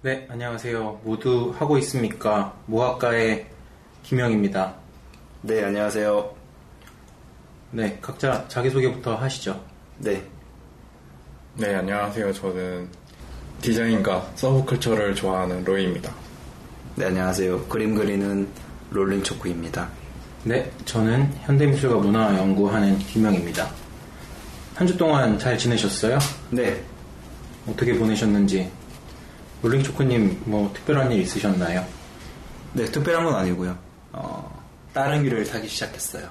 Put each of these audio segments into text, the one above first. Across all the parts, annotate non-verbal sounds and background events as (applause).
네, 안녕하세요. 모두 하고 있습니까? 모학과의 김영입니다. 네, 안녕하세요. 네, 각자 자기소개부터 하시죠. 네, 네, 안녕하세요. 저는 디자인과 서브컬처를 좋아하는 로이입니다. 네, 안녕하세요. 그림 그리는 롤링 초코입니다. 네, 저는 현대미술과 문화 연구하는 김영입니다. 한 주 동안 잘 지내셨어요? 네, 어떻게 보내셨는지. 롤링초코님, 뭐, 특별한 일 있으셨나요? 네, 특별한 건 아니고요. 어, 따릉이를 타기 시작했어요.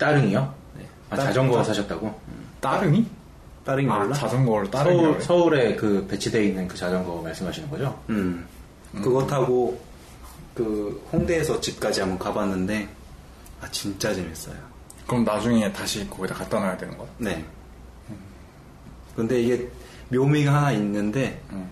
따릉이요? 네. 아, 따- 자전거 따- 사셨다고? 따릉이? 따릉이 아, 몰라? 자전거를 따릉이. 서울, 서울에 그 배치되어 있는 그 자전거 말씀하시는 거죠? 음, 그거 타고 그 홍대에서 집까지 한번 가봤는데 아 진짜 재밌어요. 그럼 나중에 다시 거기다 갖다 놔야 되는 거야? 네. 근데 이게 묘미가 하나 있는데 음.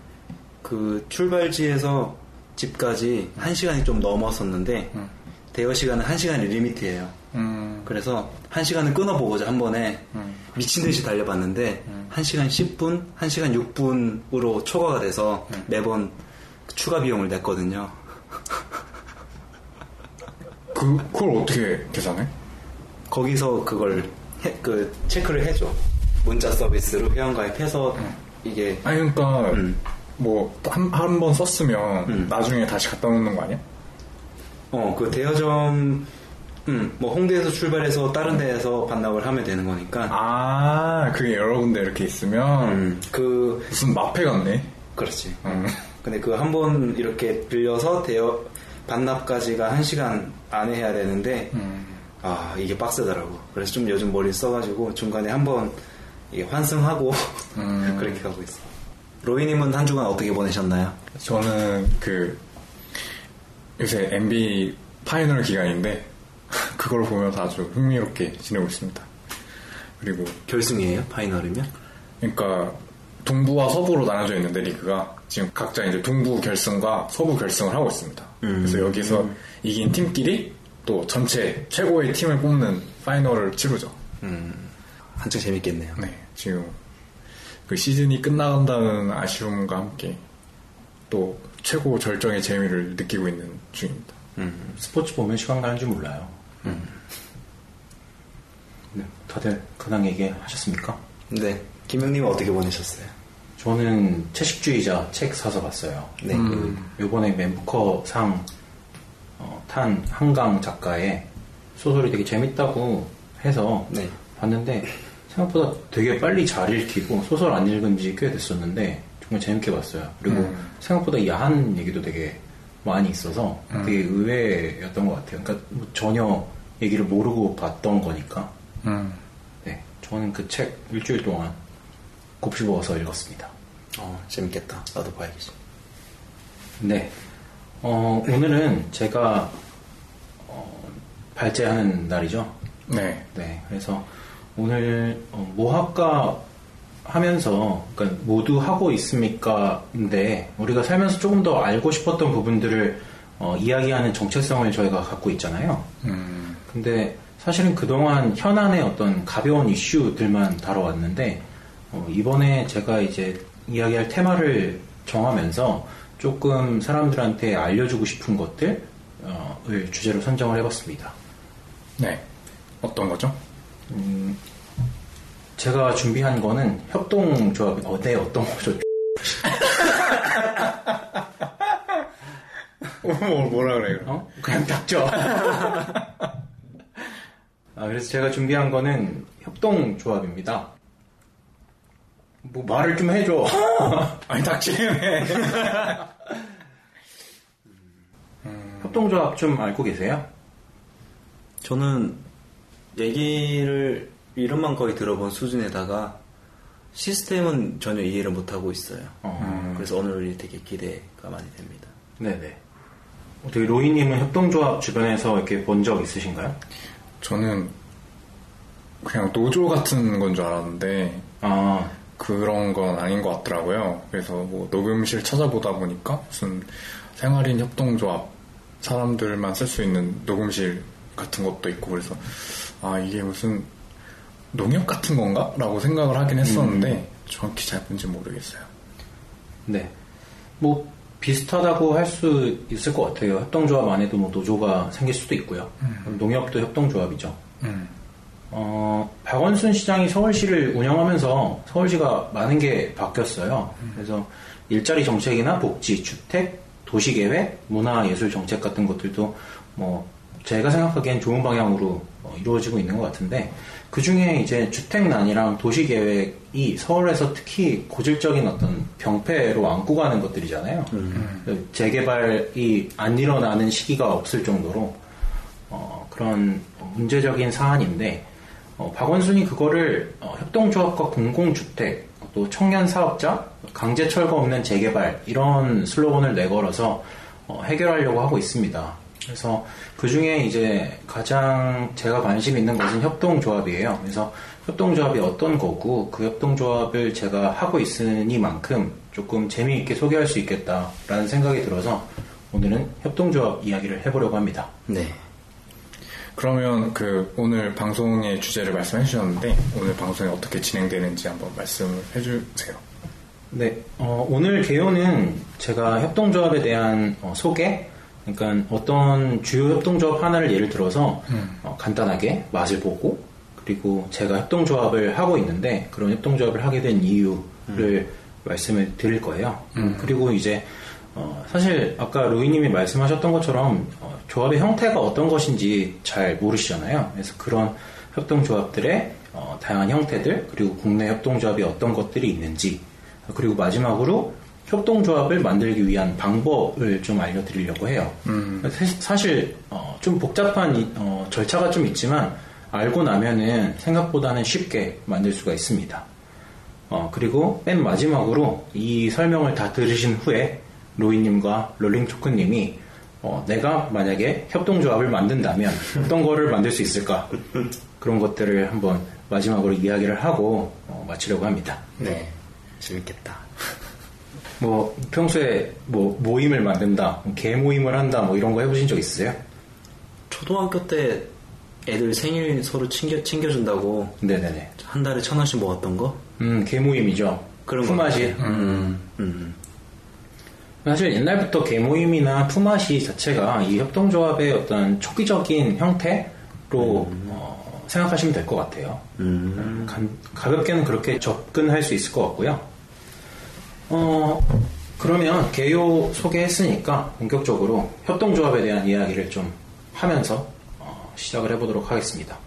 그 출발지에서 집까지 한 시간이 좀 넘었었는데 음. 대여 시간은 한 시간이 리미트예요. 음, 그래서 한 시간은 끊어보고자 한 번에 음. 미친 듯이 달려봤는데 한 시간 10분, 한 시간 6분으로 초과가 돼서 음. 매번 추가 비용을 냈거든요. 그, 그걸 어떻게 계산해? 거기서 그걸 해- 그 체크를 해줘. 문자 서비스로 회원가입해서 이게 아니, 그러니까, 음. 뭐, 한, 한 번 썼으면 음. 나중에 다시 갖다 놓는 거 아니야? 어 그 대여점 음, 뭐 홍대에서 출발해서 다른 데에서 반납을 하면 되는 거니까 아, 그게 여러 군데 이렇게 있으면, 음, 그 무슨 마페 같네? 그렇지. 음. 근데 그 한 번 이렇게 빌려서 대여 반납까지가 한 시간 안에 해야 되는데 음. 아 이게 빡세더라고. 그래서 좀 요즘 머리 써가지고 중간에 한번 환승하고 음. (laughs) 그렇게 가고 있어. 로이님은 한 주간 어떻게 보내셨나요? 저는 그 요새 MB 파이널 기간인데 그걸 보면서 아주 흥미롭게 지내고 있습니다. 그리고 결승이에요? 파이널이면? 그러니까 동부와 서부로 나눠져 있는데 리그가 지금 각자 이제 동부 결승과 서부 결승을 하고 있습니다. 음. 그래서 여기서 이긴 팀끼리 또 전체 최고의 팀을 뽑는 파이널을 치르죠. 음, 한층 재밌겠네요. 네, 지금 그 시즌이 끝나간다는 아쉬움과 함께 또 최고 절정의 재미를 느끼고 있는 중입니다. 음, 스포츠 보면 시간 가는 줄 몰라요. 네, 다들 근황 얘기하셨습니까? 네. 김영님은 어떻게 보내셨어요? 저는 채식주의자 책 사서 봤어요. 네. 그 요번에 맨부커 상 어, 탄 한강 작가의 소설이 되게 재밌다고 해서 네. 봤는데 생각보다 되게 빨리 잘 읽히고 소설 안 읽은 지 꽤 됐었는데 정말 재밌게 봤어요. 그리고 음. 생각보다 야한 얘기도 되게 많이 있어서 음. 되게 의외였던 것 같아요. 그러니까 뭐 전혀 얘기를 모르고 봤던 거니까. 음. 네, 저는 그 책 일주일 동안 곱씹어서 읽었습니다. 어, 재밌겠다. 나도 봐야겠지. 네. 어, 오늘은 제가 어, 발제하는 날이죠. 네. 네. 그래서 오늘 어, 모학과 하면서 그러니까 모두 하고 있습니까?인데 우리가 살면서 조금 더 알고 싶었던 부분들을 어, 이야기하는 정체성을 저희가 갖고 있잖아요. 음. 근데 사실은 그동안 현안의 어떤 가벼운 이슈들만 다뤄왔는데 어, 이번에 제가 이제 이야기할 테마를 정하면서 조금 사람들한테 알려주고 싶은 것들을 주제로 선정을 해봤습니다. 네. 어떤 거죠? 음, 제가 준비한 거는 협동조합, 어, 네, 어떤 거죠? 뭐, (laughs) 뭐라 그래요? 어? 그냥 닥쳐. 아, 그래서 제가 준비한 거는 협동조합입니다. 뭐 말을 좀 해줘. (laughs) 아니, 닥치네. 협동조합 좀 알고 계세요? 저는 얘기를 이름만 거의 들어본 수준에다가 시스템은 전혀 이해를 못하고 있어요. 어, 그래서 오늘이 되게 기대가 많이 됩니다. 네네. 어떻게 로이님은 협동조합 주변에서 이렇게 본 적 있으신가요? 저는 그냥 노조 같은 건 줄 알았는데 아, 그런 건 아닌 것 같더라고요. 그래서 뭐 녹음실 찾아보다 보니까 무슨 생활인 협동조합 사람들만 쓸 수 있는 녹음실 같은 것도 있고 그래서 아 이게 무슨 농협 같은 건가? 라고 생각을 하긴 했었는데 정확히 잘 뭔지 모르겠어요. 네. 뭐, 비슷하다고 할 수 있을 것 같아요. 협동조합 안에도 뭐 노조가 생길 수도 있고요. 농협도 협동조합이죠. 음. 어, 박원순 시장이 서울시를 운영하면서 서울시가 많은 게 바뀌었어요. 그래서 일자리 정책이나 복지, 주택, 도시계획, 문화예술 정책 같은 것들도 뭐 제가 생각하기엔 좋은 방향으로 어, 이루어지고 있는 것 같은데 그 중에 이제 주택난이랑 도시계획이 서울에서 특히 고질적인 어떤 병폐로 안고 가는 것들이잖아요. 그 재개발이 안 일어나는 시기가 없을 정도로 어, 그런 문제적인 사안인데 어, 박원순이 그거를 어, 협동조합과 공공주택 또 청년 사업자 강제 철거 없는 재개발 이런 슬로건을 내걸어서 어, 해결하려고 하고 있습니다. 그래서 그 중에 이제 가장 제가 관심 있는 것은 협동조합이에요. 그래서 협동조합이 어떤 거고 그 협동조합을 제가 하고 있으니만큼 조금 재미있게 소개할 수 있겠다라는 생각이 들어서 오늘은 협동조합 이야기를 해보려고 합니다. 네. 그러면 그 오늘 방송의 주제를 말씀해 주셨는데 오늘 방송이 어떻게 진행되는지 한번 말씀을 해주세요. 네, 어, 오늘 개요는 제가 협동조합에 대한 어, 소개, 그러니까 어떤 주요 협동조합 하나를 예를 들어서 어, 간단하게 맛을 보고 그리고 제가 협동조합을 하고 있는데 그런 협동조합을 하게 된 이유를 말씀을 드릴 거예요. 그리고 이제 어, 사실 아까 로이님이 말씀하셨던 것처럼 어, 조합의 형태가 어떤 것인지 잘 모르시잖아요. 그래서 그런 협동조합들의 어, 다양한 형태들 그리고 국내 협동조합이 어떤 것들이 있는지 그리고 마지막으로 협동조합을 만들기 위한 방법을 좀 알려드리려고 해요. 사실- 사실 어, 좀 복잡한 이- 어, 절차가 좀 있지만 알고 나면은 생각보다는 쉽게 만들 수가 있습니다. 어, 그리고 맨 마지막으로 이 설명을 다 들으신 후에 로이님과 롤링초크님이 어, 내가 만약에 협동조합을 만든다면 어떤 거를 만들 수 있을까? 그런 것들을 한번 마지막으로 이야기를 하고 어, 마치려고 합니다. 네. 재밌겠다. 뭐 평소에 뭐 모임을 만든다, 개 모임을 한다, 뭐 이런 거 해보신 적 있으세요? 초등학교 때 애들 생일 서로 챙겨, 챙겨준다고 네네네. 한 달에 천 원씩 모았던 거? 음, 개 모임이죠. 그런 거. 품앗이. 음, 음. 사실 옛날부터 개 모임이나 품앗이 자체가 이 협동조합의 어떤 초기적인 형태로 어, 생각하시면 될 것 같아요. 음. 간- 가볍게는 그렇게 접근할 수 있을 것 같고요. 어, 그러면 개요 소개했으니까 본격적으로 협동조합에 대한 이야기를 좀 하면서 어, 시작을 해보도록 하겠습니다.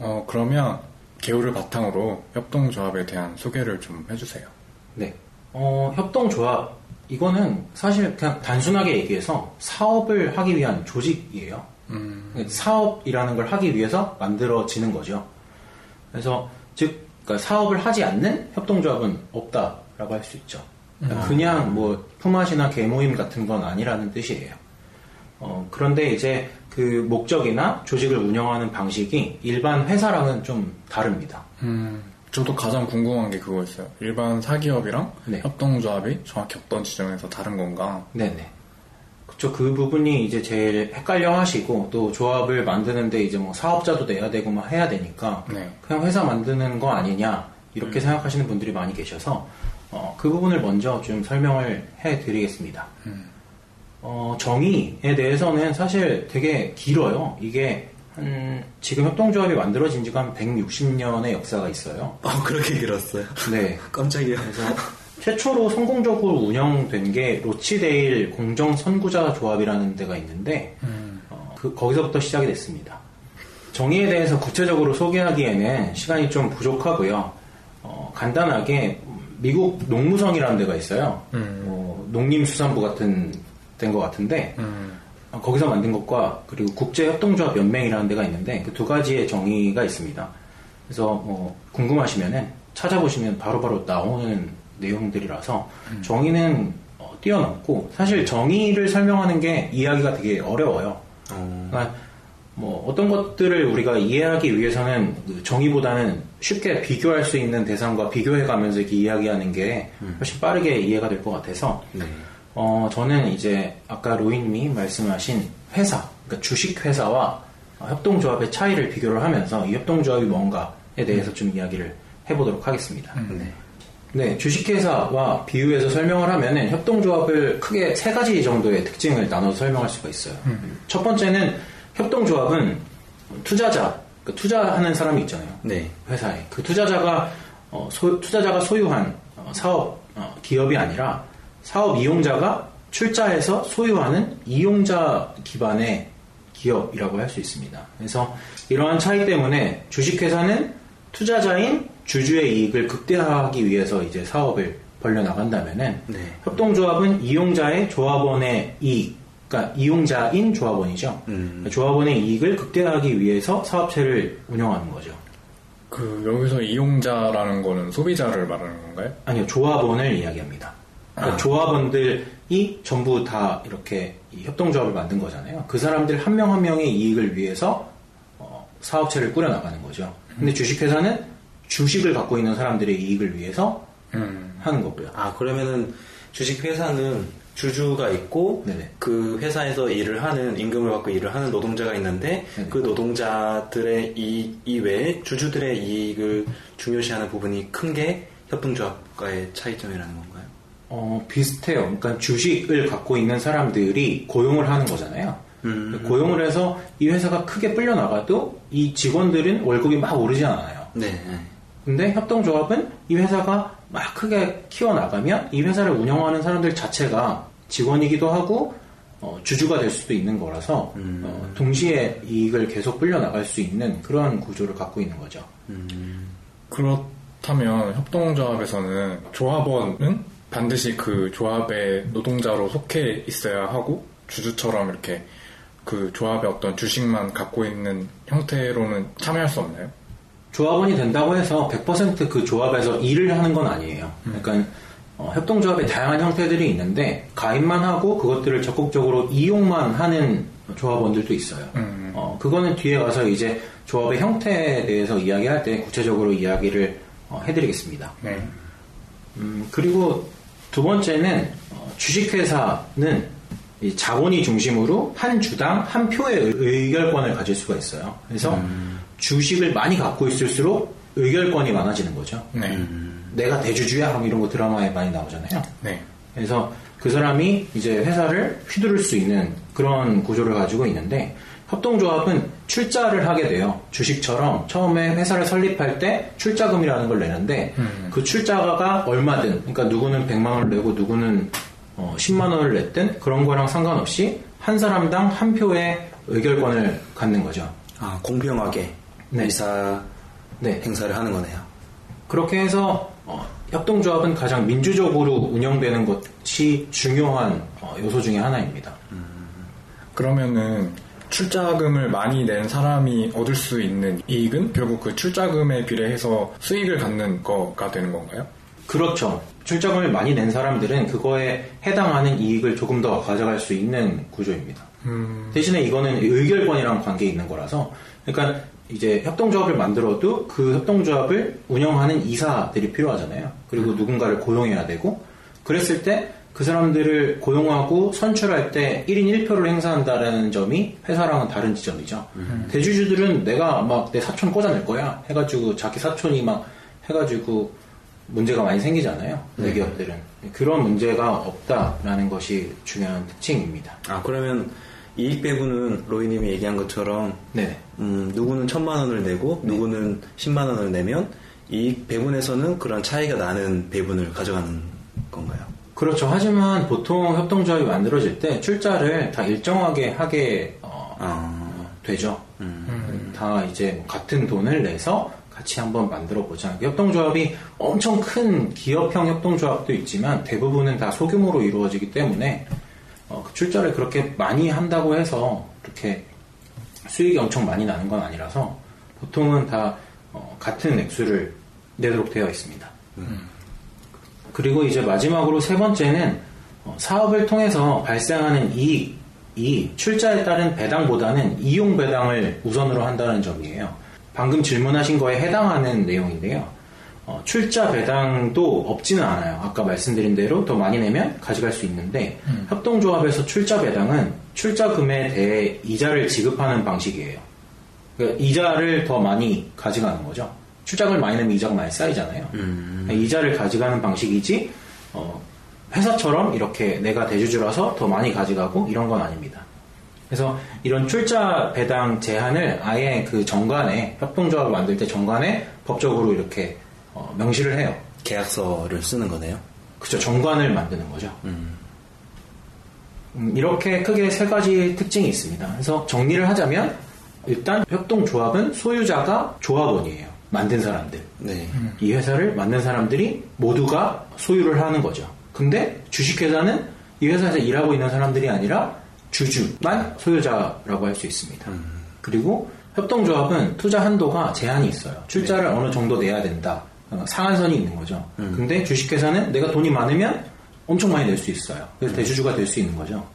어, 그러면 개요를 바탕으로 협동조합에 대한 소개를 좀 해주세요. 네. 어, 협동조합. 이거는 사실 그냥 단순하게 얘기해서 사업을 하기 위한 조직이에요. 사업이라는 걸 하기 위해서 만들어지는 거죠. 그래서 즉 그러니까 사업을 하지 않는 협동조합은 없다라고 할 수 있죠. 그러니까 그냥 뭐 품앗이나 개모임 같은 건 아니라는 뜻이에요. 어, 그런데 이제 그 목적이나 조직을 운영하는 방식이 일반 회사랑은 좀 다릅니다. 음, 저도 가장 궁금한 게 그거였어요. 일반 사기업이랑 네. 협동조합이 정확히 어떤 지점에서 다른 건가? 네네. 그쵸. 그 부분이 이제 제일 헷갈려 하시고, 또 조합을 만드는데 이제 뭐 사업자도 내야 되고 막 해야 되니까, 네. 그냥 회사 만드는 거 아니냐, 이렇게 생각하시는 분들이 많이 계셔서, 어, 그 부분을 먼저 좀 설명을 해 드리겠습니다. 어, 정의에 대해서는 사실 되게 길어요. 이게 한, 지금 협동조합이 만들어진 지가 한 160년의 역사가 있어요. 어, 그렇게 길었어요. 네. (laughs) 깜짝이야. 그래서 최초로 성공적으로 운영된 게 로치데일 공정 선구자 조합이라는 데가 있는데 어, 그 거기서부터 시작이 됐습니다. 정의에 대해서 구체적으로 소개하기에는 시간이 좀 부족하고요. 어, 간단하게 미국 농무성이라는 데가 있어요. 뭐 농림수산부 같은 데인 것 같은데 어, 거기서 만든 것과 그리고 국제협동조합 연맹이라는 데가 있는데 그 두 가지의 정의가 있습니다. 그래서 뭐 궁금하시면은 찾아보시면 바로바로 나오는 내용들이라서 정의는 어, 뛰어넘고 사실 정의를 설명하는 게 이야기가 되게 어려워요. 어, 그러니까 뭐 어떤 것들을 우리가 이해하기 위해서는 그 정의보다는 쉽게 비교할 수 있는 대상과 비교해가면서 이렇게 이야기하는 게 훨씬 빠르게 이해가 될 것 같아서 네. 어, 저는 이제 아까 로이님이 말씀하신 회사, 그러니까 주식 회사와 협동조합의 차이를 비교를 하면서 이 협동조합이 뭔가에 대해서 좀 이야기를 해보도록 하겠습니다. 네. 네, 주식회사와 비유해서 설명을 하면은 협동조합을 크게 세 가지 정도의 특징을 나눠서 설명할 수가 있어요. 첫 번째는 협동조합은 투자자, 그러니까 투자하는 사람이 있잖아요. 네. 회사에 그 투자자가 어, 소- 투자자가 소유한 어, 사업 어, 기업이 아니라 사업 이용자가 출자해서 소유하는 이용자 기반의 기업이라고 할 수 있습니다. 그래서 이러한 차이 때문에 주식회사는 투자자인 주주의 이익을 극대화하기 위해서 이제 사업을 벌려 나간다면은 네. 협동조합은 이용자의 조합원의 이익, 그러니까 이용자인 조합원이죠. 음. 조합원의 이익을 극대화하기 위해서 사업체를 운영하는 거죠. 그 여기서 이용자라는 거는 소비자를 말하는 건가요? 아니요, 조합원을 이야기합니다. 그러니까 아. 조합원들이 전부 다 이렇게 이 협동조합을 만든 거잖아요. 그 사람들 한 명한 명의 이익을 위해서 어, 사업체를 꾸려 나가는 거죠. 근데 주식회사는 주식을 갖고 있는 사람들의 이익을 위해서 음. 하는 거고요. 아 그러면은 주식 회사는 주주가 있고 네네. 그 회사에서 일을 하는 임금을 받고 일을 하는 노동자가 있는데 네네. 그 노동자들의 이 이외에 주주들의 이익을 중요시하는 부분이 큰 게 협동조합과의 차이점이라는 건가요? 어, 비슷해요. 그러니까 주식을 갖고 있는 사람들이 고용을 하는 거잖아요. 음. 고용을 해서 이 회사가 크게 불려 나가도 이 직원들은 월급이 막 오르지 않아요. 네. 네. 근데 협동조합은 이 회사가 막 크게 키워나가면 이 회사를 운영하는 사람들 자체가 직원이기도 하고 어, 주주가 될 수도 있는 거라서 음. 어, 동시에 이익을 계속 불려나갈 수 있는 그런 구조를 갖고 있는 거죠. 그렇다면 협동조합에서는 조합원은 반드시 그 조합의 노동자로 속해 있어야 하고 주주처럼 이렇게 그 조합의 어떤 주식만 갖고 있는 형태로는 참여할 수 없나요? 조합원이 된다고 해서 100%그 조합에서 일을 하는 건 아니에요. 그러니까 어, 협동조합의 다양한 형태들이 있는데 가입만 하고 그것들을 적극적으로 이용만 하는 조합원들도 있어요. 음. 어, 그거는 뒤에 가서 이제 조합의 형태에 대해서 이야기할 때 구체적으로 이야기를 어, 해드리겠습니다. 네. 음, 그리고 두 번째는 어, 주식회사는 이 자본이 중심으로 한 주당 한 표의 의- 의결권을 가질 수가 있어요. 그래서 주식을 많이 갖고 있을수록 의결권이 많아지는 거죠. 네. 내가 대주주야 하면 이런 거 드라마에 많이 나오잖아요. 네. 그래서 그 사람이 이제 회사를 휘두를 수 있는 그런 구조를 가지고 있는데 협동조합은 출자를 하게 돼요. 주식처럼 처음에 회사를 설립할 때 출자금이라는 걸 내는데 음. 그 출자가 얼마든 그러니까 누구는 100만 원을 내고 누구는 어, 10만 원을 냈든 그런 거랑 상관없이 한 사람당 한 표의 의결권을 갖는 거죠. 아 공평하게 네. 의사 네. 행사를 하는 거네요. 그렇게 해서 어, 협동조합은 가장 민주적으로 운영되는 것이 중요한 어, 요소 중에 하나입니다. 그러면은 출자금을 많이 낸 사람이 얻을 수 있는 이익은 결국 그 출자금에 비례해서 수익을 갖는 거가 되는 건가요? 그렇죠. 출자금을 많이 낸 사람들은 그거에 해당하는 이익을 조금 더 가져갈 수 있는 구조입니다. 음, 대신에 이거는 의결권이랑 관계 있는 거라서, 그러니까 이제 협동조합을 만들어도 그 협동조합을 운영하는 이사들이 필요하잖아요. 그리고 누군가를 고용해야 되고, 그랬을 때 그 사람들을 고용하고 선출할 때 1인 1표를 행사한다는 점이 회사랑은 다른 지점이죠. 대주주들은 내가 막 내 사촌 꽂아낼 거야 해가지고 자기 사촌이 막 해가지고 문제가 많이 생기잖아요. 대기업들은. 그런 문제가 없다라는 것이 중요한 특징입니다. 아 그러면 이익 배분은 로이님이 얘기한 것처럼 네. 음, 누구는 천만 원을 내고 누구는 십만 원을 내면 이익 배분에서는 그런 차이가 나는 배분을 가져가는 건가요? 그렇죠. 하지만 보통 협동조합이 만들어질 때 출자를 다 일정하게 하게 어, 아, 되죠. 다 이제 뭐 같은 돈을 내서 같이 한번 만들어 보자. 협동조합이 엄청 큰 기업형 협동조합도 있지만 대부분은 다 소규모로 이루어지기 때문에 어, 그 출자를 그렇게 많이 한다고 해서 이렇게 수익이 엄청 많이 나는 건 아니라서 보통은 다 어, 같은 액수를 내도록 되어 있습니다. 그리고 이제 마지막으로 세 번째는 어, 사업을 통해서 발생하는 이익이 출자에 따른 배당보다는 이용 배당을 우선으로 한다는 점이에요. 방금 질문하신 거에 해당하는 내용인데요. 어, 출자 배당도 없지는 않아요. 아까 말씀드린 대로 더 많이 내면 가져갈 수 있는데 협동조합에서 출자 배당은 출자금에 대해 이자를 지급하는 방식이에요. 그러니까 이자를 더 많이 가져가는 거죠. 출자금을 많이 내면 이자가 많이 쌓이잖아요. 그러니까 이자를 가져가는 방식이지 어, 회사처럼 이렇게 내가 대주주라서 더 많이 가져가고 이런 건 아닙니다. 그래서 이런 출자 배당 제한을 아예 그 정관에 협동조합을 만들 때 정관에 법적으로 이렇게 어, 명시를 해요. 계약서를 쓰는 거네요. 그죠 정관을 만드는 거죠. 음, 이렇게 크게 세 가지 특징이 있습니다. 그래서 정리를 하자면 일단 협동조합은 소유자가 조합원이에요. 만든 사람들. 네. 이 회사를 만든 사람들이 모두가 소유를 하는 거죠. 근데 주식회사는 이 회사에서 일하고 있는 사람들이 아니라 주주만 소유자라고 할 수 있습니다. 그리고 협동조합은 투자 한도가 제한이 있어요. 출자를 어느 정도 내야 된다. 어, 상한선이 있는 거죠. 근데 주식회사는 내가 돈이 많으면 엄청 많이 낼 수 있어요. 그래서 대주주가 될 수 있는 거죠.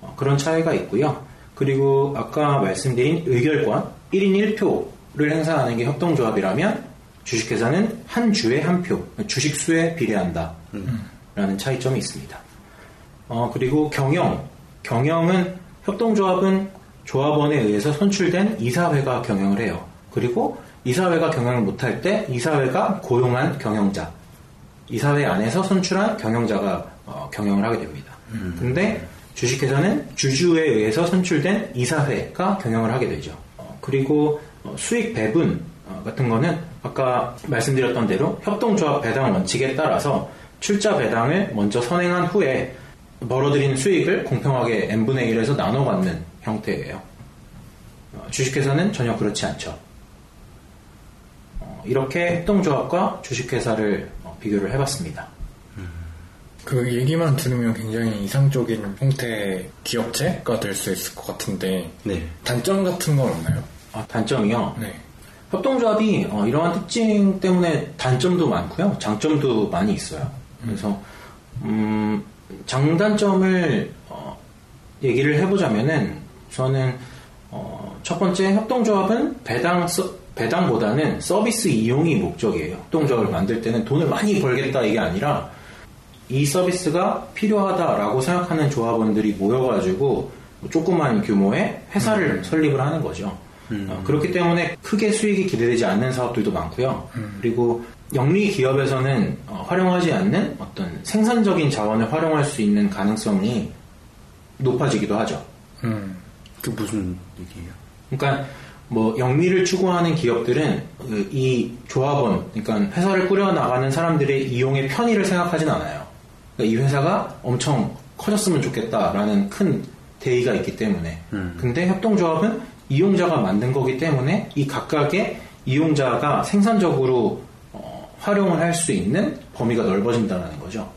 어, 그런 차이가 있고요. 그리고 아까 말씀드린 의결권 1인 1표를 행사하는 게 협동조합이라면 주식회사는 한 주에 한 표, 주식 수에 비례한다. 라는 차이점이 있습니다. 어, 그리고 경영. 경영은 협동조합은 조합원에 의해서 선출된 이사회가 경영을 해요. 그리고 이사회가 경영을 못할 때 이사회가 고용한 경영자. 이사회 안에서 선출한 경영자가 어, 경영을 하게 됩니다. 근데 주식회사는 주주에 의해서 선출된 이사회가 경영을 하게 되죠. 어, 그리고 어, 수익 배분 어, 같은 거는 아까 말씀드렸던 대로 협동조합 배당 원칙에 따라서 출자 배당을 먼저 선행한 후에 벌어들인 수익을 공평하게 n분의 1에서 나눠 갖는 형태예요. 어, 주식회사는 전혀 그렇지 않죠. 어, 이렇게 협동조합과 주식회사를 어, 비교를 해봤습니다. 그 얘기만 들으면 굉장히 이상적인 형태의 기업체가 될 수 있을 것 같은데 네. 단점 같은 건 없나요? 아, 단점이요. 네. 협동조합이 어, 이러한 특징 때문에 단점도 많고요, 장점도 많이 있어요. 그래서 음, 장단점을 어, 얘기를 해보자면은 저는 어, 첫 번째 협동조합은 배당 서- 배당보다는 서비스 이용이 목적이에요. 협동조합을 만들 때는 돈을 많이 벌겠다 이게 아니라 이 서비스가 필요하다라고 생각하는 조합원들이 모여가지고 조그만 규모의 회사를 설립을 하는 거죠. 어, 그렇기 때문에 크게 수익이 기대되지 않는 사업들도 많고요. 그리고 영리 기업에서는 어, 활용하지 않는 어떤 생산적인 자원을 활용할 수 있는 가능성이 높아지기도 하죠. 음. 그 무슨 얘기예요? 그러니까 뭐 영리를 추구하는 기업들은 그이 조합원, 그러니까 회사를 꾸려 나가는 사람들의 이용의 편의를 생각하진 않아요. 그러니까 이 회사가 엄청 커졌으면 좋겠다라는 큰 대의가 있기 때문에. 근데 협동조합은 이용자가 만든 거기 때문에 이 각각의 이용자가 생산적으로 어, 활용을 할 수 있는 범위가 넓어진다는 거죠.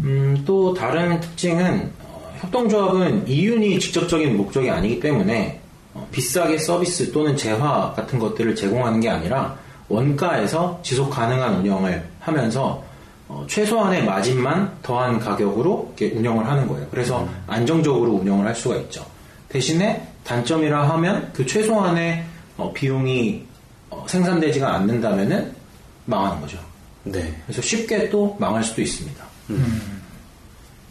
음, 또 다른 특징은 어, 협동조합은 이윤이 직접적인 목적이 아니기 때문에 어, 비싸게 서비스 또는 재화 같은 것들을 제공하는 게 아니라 원가에서 지속 가능한 운영을 하면서 어, 최소한의 마진만 더한 가격으로 운영을 하는 거예요. 그래서 안정적으로 운영을 할 수가 있죠. 대신에 단점이라 하면 그 최소한의 어, 비용이 어, 생산되지가 않는다면은 망하는 거죠. 네. 그래서 쉽게 또 망할 수도 있습니다.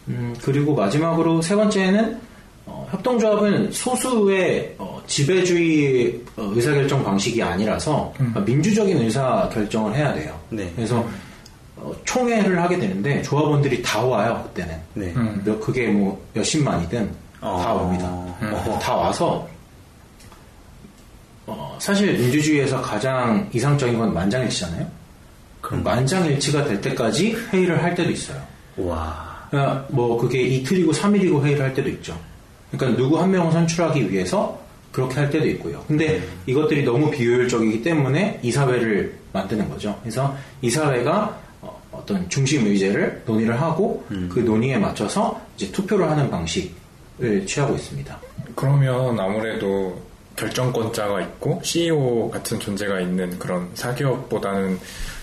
음, 그리고 마지막으로 세 번째는 어, 협동조합은 소수의 어, 지배주의 어, 의사결정 방식이 아니라서 어, 민주적인 의사결정을 해야 돼요. 네. 그래서 어, 총회를 하게 되는데 조합원들이 다 와요 그때는. 네. 음. 몇, 그게 뭐 몇십만이든 어. 다 옵니다. 음. 어, 다 와서 어, 사실 민주주의에서 가장 이상적인 건 만장일치잖아요. 그럼 만장일치가 될 때까지 회의를 할 때도 있어요. 와. 그러니까 뭐 그게 이틀이고 3일이고 회의를 할 때도 있죠. 그러니까 누구 한 명을 선출하기 위해서 그렇게 할 때도 있고요. 근데 이것들이 너무 비효율적이기 때문에 이사회를 만드는 거죠. 그래서 이사회가 어, 어떤 중심 의제를 논의를 하고 그 논의에 맞춰서 이제 투표를 하는 방식을 취하고 있습니다. 그러면 아무래도 결정권자가 있고 CEO 같은 존재가 있는 그런 사기업보다는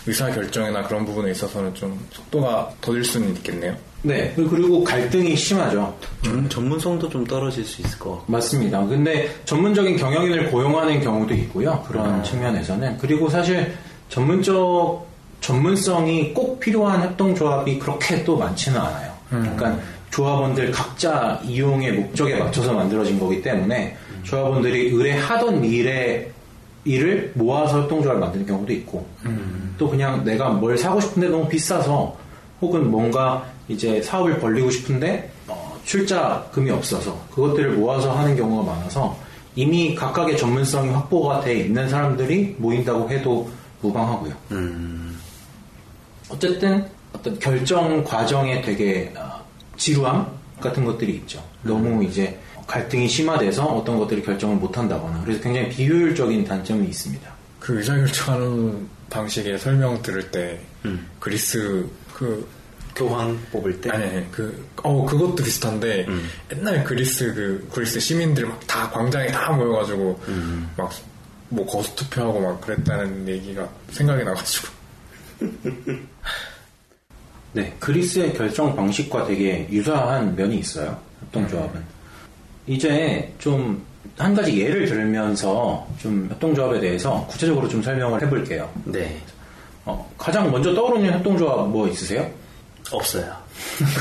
의사 결정이나 그런 부분에 있어서는 좀 속도가 더딜 수는 있겠네요. 네. 그리고 갈등이 심하죠. 전, 전문성도 좀 떨어질 수 있을 것 같고. 맞습니다. 근데 전문적인 경영인을 고용하는 경우도 있고요. 그런 측면에서는. 그리고 사실 전문적, 전문성이 꼭 필요한 협동조합이 그렇게 또 많지는 않아요. 그러니까 조합원들 각자 이용의 목적에 맞춰서 만들어진 거기 때문에 조합원들이 의뢰하던 일에 일을 모아서 협동조합을 만드는 경우도 있고 또 그냥 내가 뭘 사고 싶은데 너무 비싸서 혹은 뭔가 이제 사업을 벌리고 싶은데 어, 출자금이 없어서 그것들을 모아서 하는 경우가 많아서 이미 각각의 전문성이 확보가 돼 있는 사람들이 모인다고 해도 무방하고요. 음, 어쨌든 어떤 결정 과정에 되게 어, 지루함 같은 것들이 있죠. 너무 이제 갈등이 심화돼서 어떤 것들이 결정을 못한다거나 그래서 굉장히 비효율적인 단점이 있습니다. 그 의사 결정하는 방식의 설명 들을 때 음. 그리스 그 교황 뽑을 때. 아니, 아니, 그, 어, 그것도 비슷한데, 음. 옛날 그리스 그, 그리스 시민들 막 다 광장에 다 모여가지고, 음. 막, 뭐 거수 투표하고 막 그랬다는 얘기가 생각이 나가지고. (laughs) 네, 그리스의 결정 방식과 되게 유사한 면이 있어요. 협동조합은. 이제 좀 한 가지 예를 들면서 좀 협동조합에 대해서 구체적으로 좀 설명을 해볼게요. 네. 어, 가장 먼저 떠오르는 협동조합 뭐 있으세요? 없어요.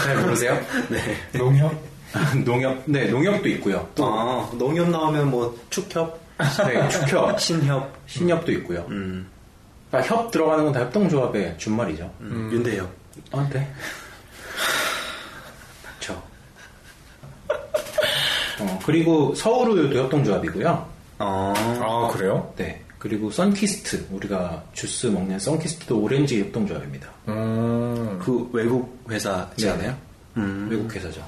잘 모르세요? (laughs) 네. 농협? (laughs) 농협? 네, 농협도 있고요. 또 아, 농협 나오면 뭐, 축협, 네, 축협, (laughs) 신협, 신협도 있고요. 음, 그러니까 협 들어가는 건 다 협동조합의 준말이죠. 음, 윤대협. 아, 네. 그렇죠. 어, 그리고 서울우유도 협동조합이고요. 어, 아, 그래요? 네. 그리고 선키스트, 우리가 주스 먹는 선키스트도 오렌지 협동조합입니다. 음, 그 외국 회사지 네. 않아요? 음, 외국 회사죠.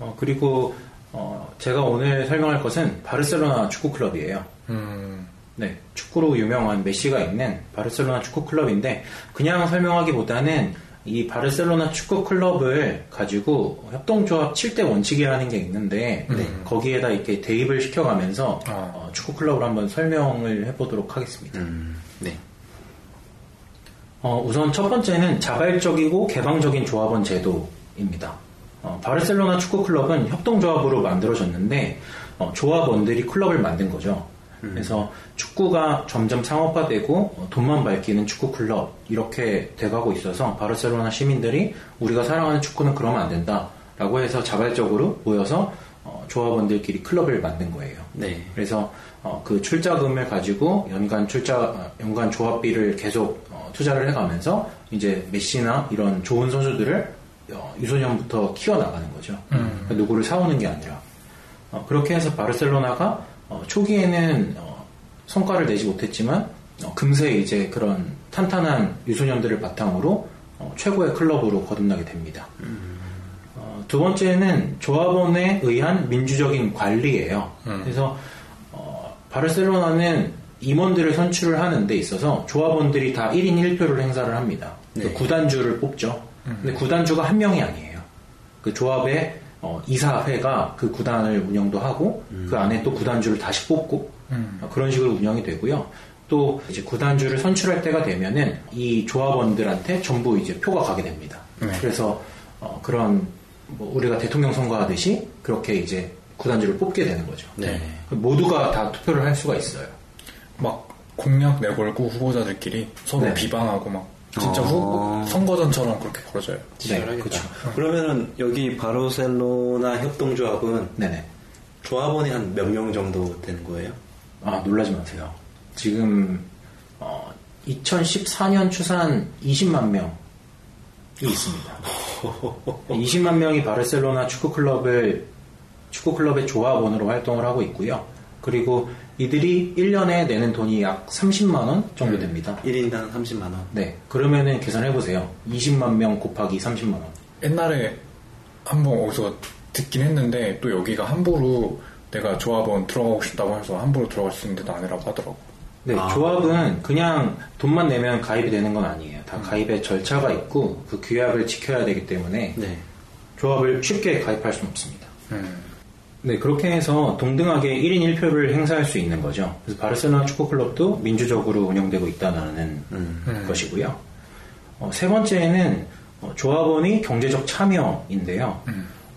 어, 그리고 어, 제가 오늘 설명할 것은 바르셀로나 축구 클럽이에요. 음, 네, 축구로 유명한 메시가 있는 바르셀로나 축구 클럽인데 그냥 설명하기보다는 이 바르셀로나 축구 클럽을 가지고 협동조합 7대 원칙이라는 게 있는데 거기에다 이렇게 대입을 시켜가면서 아. 어, 축구 클럽을 한번 설명을 해보도록 하겠습니다. 음, 네. 어, 우선 첫 번째는 자발적이고 개방적인 조합원 제도입니다. 어, 바르셀로나 축구 클럽은 협동조합으로 만들어졌는데 어, 조합원들이 클럽을 만든 거죠. 그래서 축구가 점점 상업화되고 어, 돈만 밝히는 축구 클럽 이렇게 돼가고 있어서 바르셀로나 시민들이 우리가 사랑하는 축구는 그러면 안 된다라고 해서 자발적으로 모여서 어, 조합원들끼리 클럽을 만든 거예요. 네. 그래서 어, 그 출자금을 가지고 연간 출자 어, 연간 조합비를 계속 어, 투자를 해가면서 이제 메시나 이런 좋은 선수들을 어, 유소년부터 키워나가는 거죠. 그러니까 누구를 사오는 게 아니라 어, 그렇게 해서 바르셀로나가 어, 초기에는 어, 성과를 내지 못했지만 어, 금세 이제 그런 탄탄한 유소년들을 바탕으로 어, 최고의 클럽으로 거듭나게 됩니다. 어, 두 번째는 조합원에 의한 민주적인 관리예요. 그래서 어, 바르셀로나는 임원들을 선출을 하는 데 있어서 조합원들이 다 1인 1표를 행사를 합니다. 그 네. 구단주를 뽑죠. 근데 구단주가 한 명이 아니에요. 그 조합의 어, 이사회가 그 구단을 운영도 하고 그 안에 또 구단주를 다시 뽑고 어, 그런 식으로 운영이 되고요. 또 이제 구단주를 선출할 때가 되면은 이 조합원들한테 전부 이제 표가 가게 됩니다. 네. 그래서 어, 그런 뭐 우리가 대통령 선거하듯이 그렇게 이제 구단주를 뽑게 되는 거죠. 네. 모두가 다 투표를 할 수가 있어요. 막 공약 내걸고 후보자들끼리 서로 네. 비방하고 막 진짜 어. 후 선거전처럼 그렇게 벌어져요. 네, 그렇죠. 그렇죠. 그러면은 여기 바르셀로나 협동조합은 네네. 조합원이 한 몇 명 정도 되는 거예요? 아, 놀라지 마세요. 지금, 어, 2014년 추산 20만 명이 있습니다. (laughs) 20만 명이 바르셀로나 축구 클럽을, 축구 클럽의 조합원으로 활동을 하고 있고요. 그리고 이들이 1년에 내는 돈이 약 30만원 정도 됩니다. 1인당 30만 원. 네. 그러면은 계산해보세요. 20만 명 곱하기 30만원. 옛날에 한번 어디서 듣긴 했는데 또 여기가 함부로 내가 조합원 들어가고 싶다고 해서 함부로 들어갈 수 있는 데도 아니라고 하더라고. 네, 아. 조합은 그냥 돈만 내면 가입이 되는 건 아니에요. 다 가입의 절차가 있고 그 규약을 지켜야 되기 때문에 네. 조합을 쉽게 가입할 수는 없습니다. 음. 네, 그렇게 해서 동등하게 1인 1표를 행사할 수 있는 거죠. 그래서 바르셀로나 축구클럽도 민주적으로 운영되고 있다는 음. 음. 것이고요. 어, 세 번째는 어, 조합원의 경제적 참여인데요.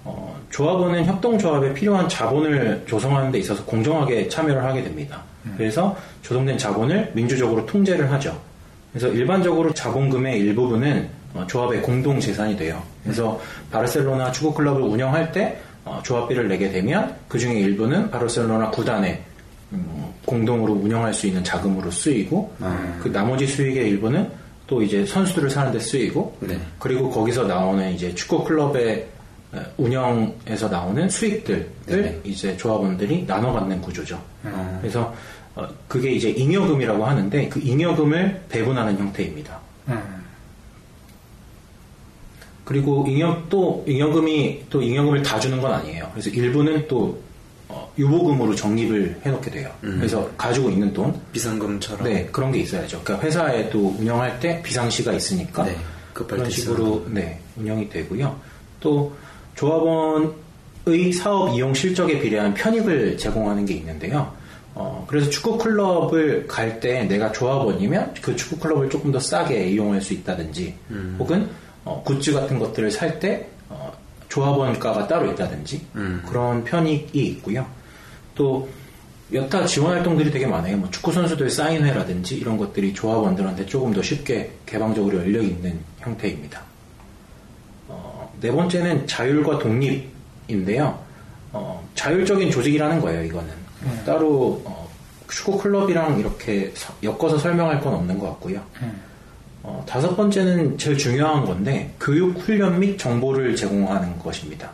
어, 조합원은 협동조합에 필요한 자본을 조성하는 데 있어서 공정하게 참여를 하게 됩니다. 그래서 조성된 자본을 민주적으로 통제를 하죠. 그래서 일반적으로 자본금의 일부분은 어, 조합의 공동 재산이 돼요. 그래서 바르셀로나 축구 클럽을 운영할 때 어, 조합비를 내게 되면 그 중에 일부는 바르셀로나 구단에 음, 공동으로 운영할 수 있는 자금으로 쓰이고 그 나머지 수익의 일부는 또 이제 선수들을 사는데 쓰이고 네. 그리고 거기서 나오는 이제 축구 클럽의 에, 운영에서 나오는 수익들을 네네. 이제 조합원들이 나눠 갖는 구조죠. 그래서 어, 그게 이제 잉여금이라고 하는데 그 잉여금을 배분하는 형태입니다. 음. 그리고 잉여 또 잉여금이 또 잉여금을 다 주는 건 아니에요. 그래서 일부는 또 어, 유보금으로 적립을 해놓게 돼요. 그래서 가지고 있는 돈, 비상금처럼. 네 그런 게 있어야죠. 그러니까 회사에도 운영할 때 비상시가 있으니까 네, 급할 그런 때 식으로 네 운영이 되고요. 또 조합원의 사업 이용 실적에 비례한 편익을 제공하는 게 있는데요. 어, 그래서 축구 클럽을 갈 때 내가 조합원이면 그 축구 클럽을 조금 더 싸게 이용할 수 있다든지, 혹은 어, 굿즈 같은 것들을 살때 어, 조합원가가 따로 있다든지 그런 편익이 있고요. 또 여타 지원 활동들이 되게 많아요. 뭐 축구 선수들 사인회라든지 이런 것들이 조합원들한테 조금 더 쉽게 개방적으로 열려 있는 형태입니다. 어, 네 번째는 자율과 독립인데요. 어, 자율적인 조직이라는 거예요, 이거는. 따로 어, 축구 클럽이랑 이렇게 서- 엮어서 설명할 건 없는 것 같고요. 어, 다섯 번째는 제일 중요한 건데 교육, 훈련 및 정보를 제공하는 것입니다.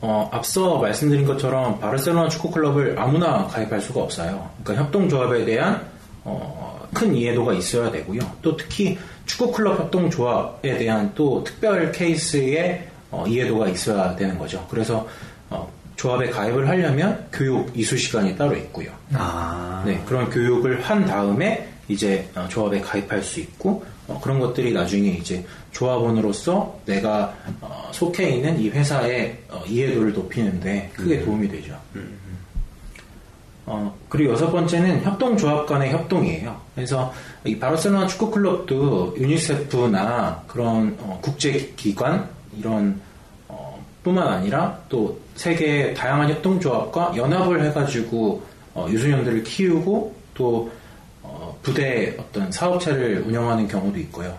어, 앞서 말씀드린 것처럼 바르셀로나 축구 클럽을 아무나 가입할 수가 없어요. 그러니까 협동조합에 대한 어, 큰 이해도가 있어야 되고요. 또 특히 축구 클럽 협동조합에 대한 또 특별 케이스의 어, 이해도가 있어야 되는 거죠. 그래서 어, 조합에 가입을 하려면 교육 이수 시간이 따로 있고요. 아. 네, 그런 교육을 한 다음에 이제 어, 조합에 가입할 수 있고 어, 그런 것들이 나중에 이제 조합원으로서 내가 어, 속해 있는 이 회사의 어, 이해도를 높이는데 크게 도움이 되죠. 어, 그리고 여섯 번째는 협동조합 간의 협동이에요. 그래서 이 바르셀로나 축구 클럽도 유니세프나 그런 어, 국제기관 이런 어, 뿐만 아니라 또 세계 다양한 협동조합과 연합을 해가지고 어, 유소년들을 키우고 또 어, 부대 어떤 사업체를 운영하는 경우도 있고요.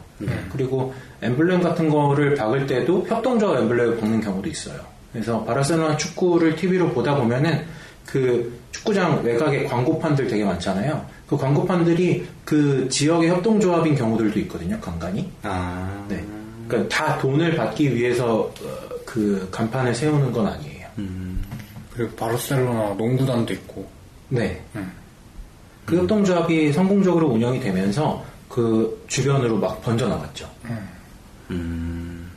그리고 엠블렘 같은 거를 박을 때도 협동조합 엠블렘을 박는 경우도 있어요. 그래서 바르셀로나 축구를 TV로 보다 보면은 그 축구장 외곽에 광고판들 되게 많잖아요. 그 광고판들이 그 지역의 협동조합인 경우들도 있거든요, 간간히. 아. 네. 그러니까 다 돈을 받기 위해서 어, 그 간판을 세우는 건 아니에요. 그리고 바르셀로나 농구단도 있고 네. 음. 그 협동조합이 성공적으로 운영이 되면서 그 주변으로 막 번져 나갔죠. 음.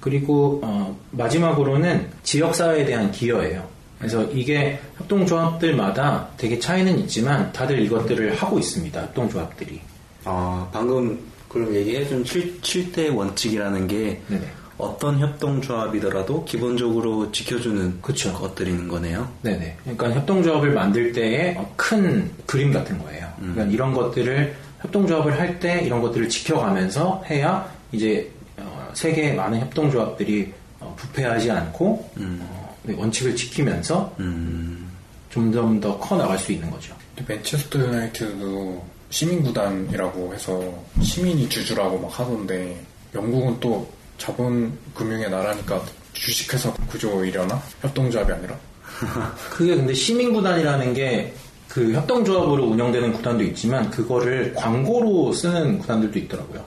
그리고 어, 마지막으로는 지역사회에 대한 기여예요. 그래서 이게 협동조합들마다 되게 차이는 있지만 다들 이것들을 하고 있습니다. 협동조합들이. 아, 방금 그럼 얘기해준 7, 7대 원칙이라는 게 네네. 어떤 협동조합이더라도 기본적으로 지켜주는 그쵸. 것들인 거네요. 네네. 그러니까 협동조합을 만들 때의 어, 큰 그림 같은 거예요. 그러니까 이런 것들을 협동조합을 할 때 이런 것들을 지켜가면서 해야 이제 어, 세계의 많은 협동조합들이 어, 부패하지 않고 어, 네, 원칙을 지키면서 음. 점점 더 커 나갈 수 있는 거죠. 맨체스터 유나이티드도 시민구단이라고 해서 시민이 주주라고 막 하던데 영국은 또 자본 금융의 나라니까 주식회사 구조이려나? 협동조합이 아니라? (laughs) 그게 근데 시민구단이라는 게 그 협동조합으로 운영되는 구단도 있지만 그거를 광고로 쓰는 구단들도 있더라고요.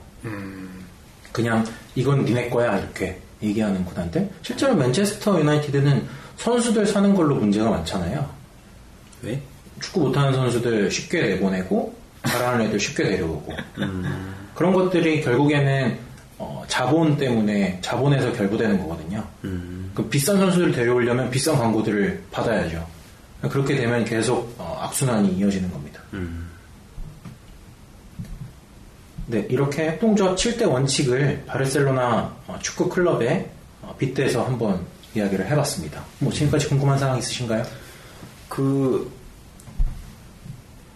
그냥 이건 니네 거야 이렇게 얘기하는 구단들. 실제로 맨체스터 유나이티드는 선수들 사는 걸로 문제가 많잖아요. 왜? 축구 못하는 선수들 쉽게 내보내고 잘하는 애들 쉽게 데려오고 그런 것들이 결국에는 어, 자본 때문에 자본에서 결부되는 거거든요. 그 비싼 선수를 데려오려면 비싼 광고들을 받아야죠. 그렇게 되면 계속 어, 악순환이 이어지는 겁니다. 네, 이렇게 협동조합 7대 원칙을 바르셀로나 어, 축구 클럽에 어, 빗대서 한번 이야기를 해봤습니다. 뭐 지금까지 궁금한 사항 있으신가요? 그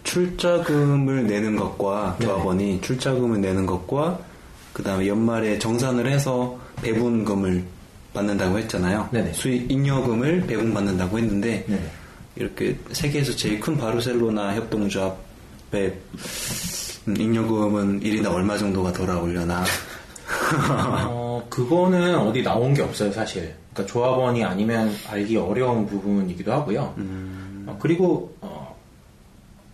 출자금을 내는 것과 네네. 조합원이 출자금을 내는 것과 그 다음에 연말에 정산을 해서 배분금을 받는다고 했잖아요. 네네. 수익 잉여금을 배분받는다고 했는데 네네. 이렇게 세계에서 제일 큰 바르셀로나 협동조합의 음, 잉여금은 1인당 얼마 정도가 돌아오려나 (laughs) 어, 그거는 어디 나온 게 없어요, 사실. 그러니까 조합원이 아니면 알기 어려운 부분이기도 하고요. 어, 그리고 어,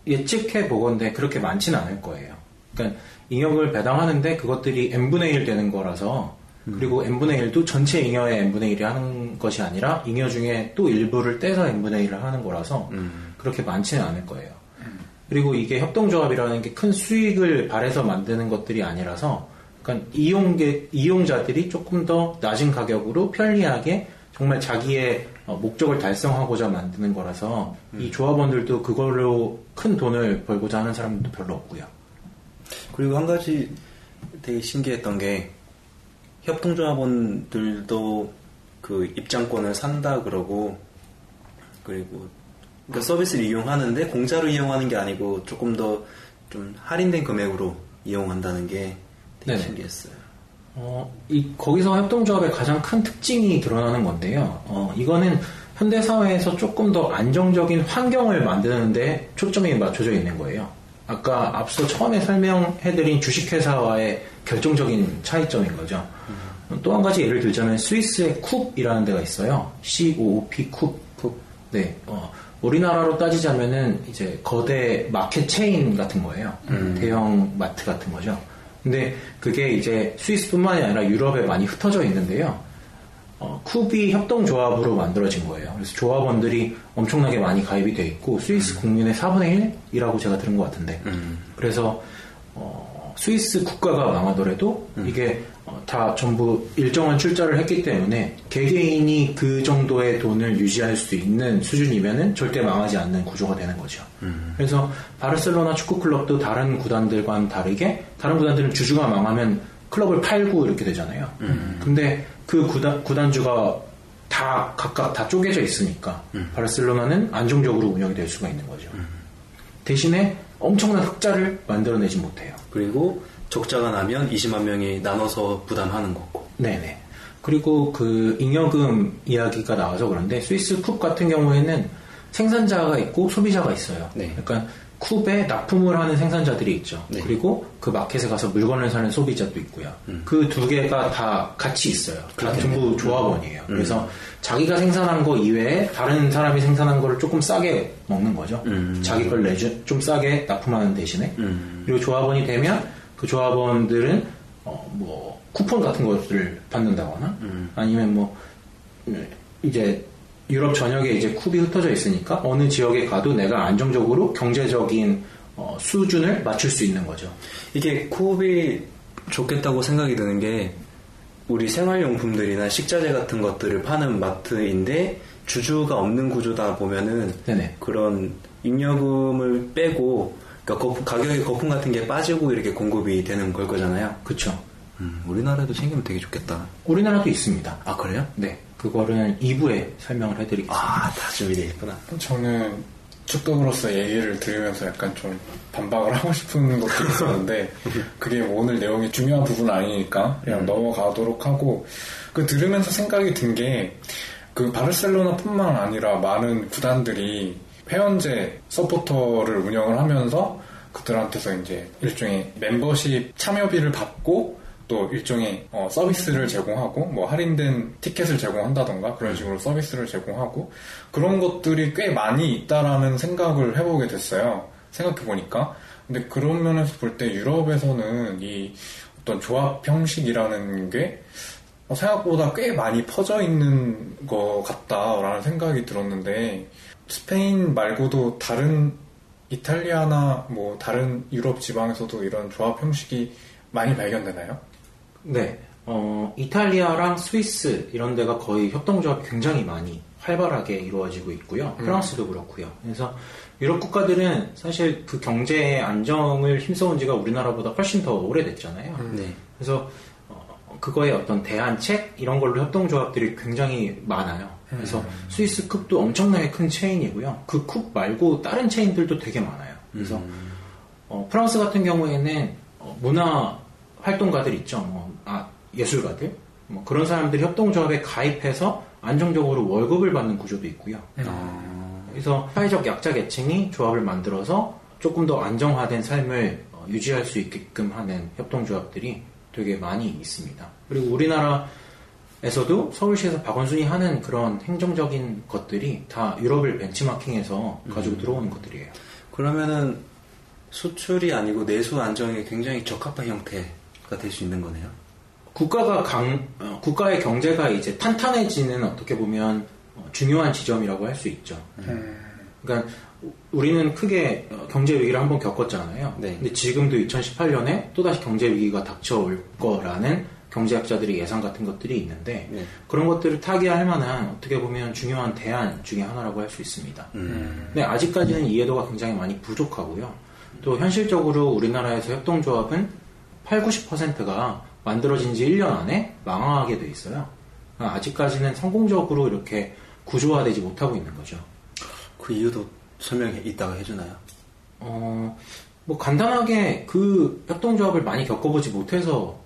예측해 보건데 그렇게 많지는 않을 거예요. 그러니까 잉여금을 배당하는데 그것들이 n분의 1 되는 거라서 그리고 n분의 1도 전체 잉여의 n분의 1이 하는 것이 아니라 잉여 중에 또 일부를 떼서 n분의 1을 하는 거라서 그렇게 많지는 않을 거예요. 그리고 이게 협동조합이라는 게 큰 수익을 바래서 만드는 것들이 아니라서 그러니까 이용계, 이용자들이 조금 더 낮은 가격으로 편리하게 정말 자기의 어, 목적을 달성하고자 만드는 거라서 이 조합원들도 그걸로 큰 돈을 벌고자 하는 사람들도 별로 없고요. 그리고 한 가지 되게 신기했던 게 협동조합원들도 그 입장권을 산다 그러고 그리고 그러니까 서비스를 이용하는데 공짜로 이용하는 게 아니고 조금 더 좀 할인된 금액으로 이용한다는 게 되게 네네. 신기했어요. 어, 이, 거기서 협동조합의 가장 큰 특징이 드러나는 건데요. 어, 이거는 현대사회에서 조금 더 안정적인 환경을 만드는데 초점이 맞춰져 있는 거예요. 아까 앞서 처음에 설명해드린 주식회사와의 결정적인 차이점인 거죠. 또 한 가지 예를 들자면 스위스의 쿱이라는 데가 있어요. COOP 쿱. 쿱. 네. 어, 우리나라로 따지자면은 이제 거대 마켓 체인 같은 거예요. 대형 마트 같은 거죠. 근데 그게 이제 스위스뿐만이 아니라 유럽에 많이 흩어져 있는데요. 어, 쿱이 협동조합으로 만들어진 거예요. 그래서 조합원들이 엄청나게 많이 가입이 돼 있고 스위스 국민의 4분의 1이라고 제가 들은 것 같은데 그래서 어, 스위스 국가가 망하더라도 이게 어, 다 전부 일정한 출자를 했기 때문에 개개인이 그 정도의 돈을 유지할 수 있는 수준이면은 절대 망하지 않는 구조가 되는 거죠. 그래서 바르셀로나 축구 클럽도 다른 구단들과는 다르게 다른 구단들은 주주가 망하면 클럽을 팔고 이렇게 되잖아요. 근데 그 구단 구단주가 다 각각 다 쪼개져 있으니까 바르셀로나는 안정적으로 운영이 될 수가 있는 거죠. 대신에 엄청난 흑자를 만들어내지 못해요. 그리고 적자가 나면 20만 명이 나눠서 부담하는 거고. 네네. 그리고 그 잉여금 이야기가 나와서 그런데 스위스 쿱 같은 경우에는 생산자가 있고 소비자가 있어요. 네. 그러니까 쿱에 납품을 하는 생산자들이 있죠. 네. 그리고 그 마켓에 가서 물건을 사는 소비자도 있고요. 그두 개가 다 같이 있어요. 다 전부 조합원이에요. 그래서 자기가 생산한 거 이외에 다른 사람이 생산한 거를 조금 싸게 먹는 거죠. 자기 걸 내주 좀 싸게 납품하는 대신에. 그리고 조합원이 되면 그 조합원들은 어, 뭐 쿠폰 같은 것들을 받는다거나 아니면 뭐 음, 이제 유럽 전역에 이제 쿱이 흩어져 있으니까 어느 지역에 가도 내가 안정적으로 경제적인 어, 수준을 맞출 수 있는 거죠. 이게 쿱이 좋겠다고 생각이 드는 게 우리 생활용품들이나 식자재 같은 것들을 파는 마트인데 주주가 없는 구조다 보면은 네네. 그런 잉여금을 빼고 그러니까 거품- 가격의 거품 같은 게 빠지고 이렇게 공급이 되는 걸 거잖아요. 그쵸. 음, 우리나라도 생기면 되게 좋겠다. 우리나라도 있습니다. 아 그래요? 네. 그거를 2부에 설명을 해드리겠습니다. 아, 다 준비되어 있구나. 저는 축덕으로서 얘기를 들으면서 약간 좀 반박을 하고 싶은 것도 있었는데 (laughs) 그게 뭐 오늘 내용이 중요한 부분 아니니까 그냥 넘어가도록 하고 그 들으면서 생각이 든 게 그 바르셀로나뿐만 아니라 많은 구단들이 회원제 서포터를 운영을 하면서 그들한테서 이제 일종의 멤버십 참여비를 받고 또 일종의 어, 서비스를 제공하고 뭐 할인된 티켓을 제공한다던가 그런 식으로 서비스를 제공하고 그런 것들이 꽤 많이 있다라는 생각을 해보게 됐어요. 생각해 보니까 근데 그런 면에서 볼 때 유럽에서는 이 어떤 조합 형식이라는 게 어, 생각보다 꽤 많이 퍼져 있는 것 같다라는 생각이 들었는데 스페인 말고도 다른 이탈리아나 뭐 다른 유럽 지방에서도 이런 조합 형식이 많이 발견되나요? 네. 어, 이탈리아랑 스위스 이런 데가 거의 협동조합이 굉장히 많이 활발하게 이루어지고 있고요. 프랑스도 그렇고요. 그래서 유럽 국가들은 사실 그 경제의 안정을 힘써온 지가 우리나라보다 훨씬 더 오래됐잖아요. 네. 그래서 어, 그거의 어떤 대안책 이런 걸로 협동조합들이 굉장히 많아요. 그래서 스위스 쿱도 엄청나게 큰 체인이고요. 그 쿱 말고 다른 체인들도 되게 많아요. 그래서 어, 프랑스 같은 경우에는 어, 문화 활동가들 있죠. 뭐, 아, 예술가들. 뭐 그런 사람들이 협동조합에 가입해서 안정적으로 월급을 받는 구조도 있고요. 그래서 사회적 약자 계층이 조합을 만들어서 조금 더 안정화된 삶을 어, 유지할 수 있게끔 하는 협동조합들이 되게 많이 있습니다. 그리고 우리나라에서도 서울시에서 박원순이 하는 그런 행정적인 것들이 다 유럽을 벤치마킹해서 가지고 들어오는 것들이에요. 그러면은 수출이 아니고 내수 안정에 굉장히 적합한 형태가 될 수 있는 거네요. 국가가 강, 어, 국가의 경제가 이제 탄탄해지는 어떻게 보면 어, 중요한 지점이라고 할 수 있죠. 그러니까 우- 우리는 크게 어, 경제 위기를 한번 겪었잖아요. 네. 근데 지금도 2018년에 또다시 경제 위기가 닥쳐올 거라는 경제학자들의 예상 같은 것들이 있는데 네. 그런 것들을 타개할 만한 어떻게 보면 중요한 대안 중에 하나라고 할 수 있습니다. 음. 근데 아직까지는 이해도가 굉장히 많이 부족하고요. 또 현실적으로 우리나라에서 협동조합은 8, 90%가 만들어진 지 1년 안에 망하게 돼 있어요. 그러니까 아직까지는 성공적으로 이렇게 구조화되지 못하고 있는 거죠. 그 이유도 설명해 이따가 해주나요? 어, 뭐 간단하게 그 협동조합을 많이 겪어보지 못해서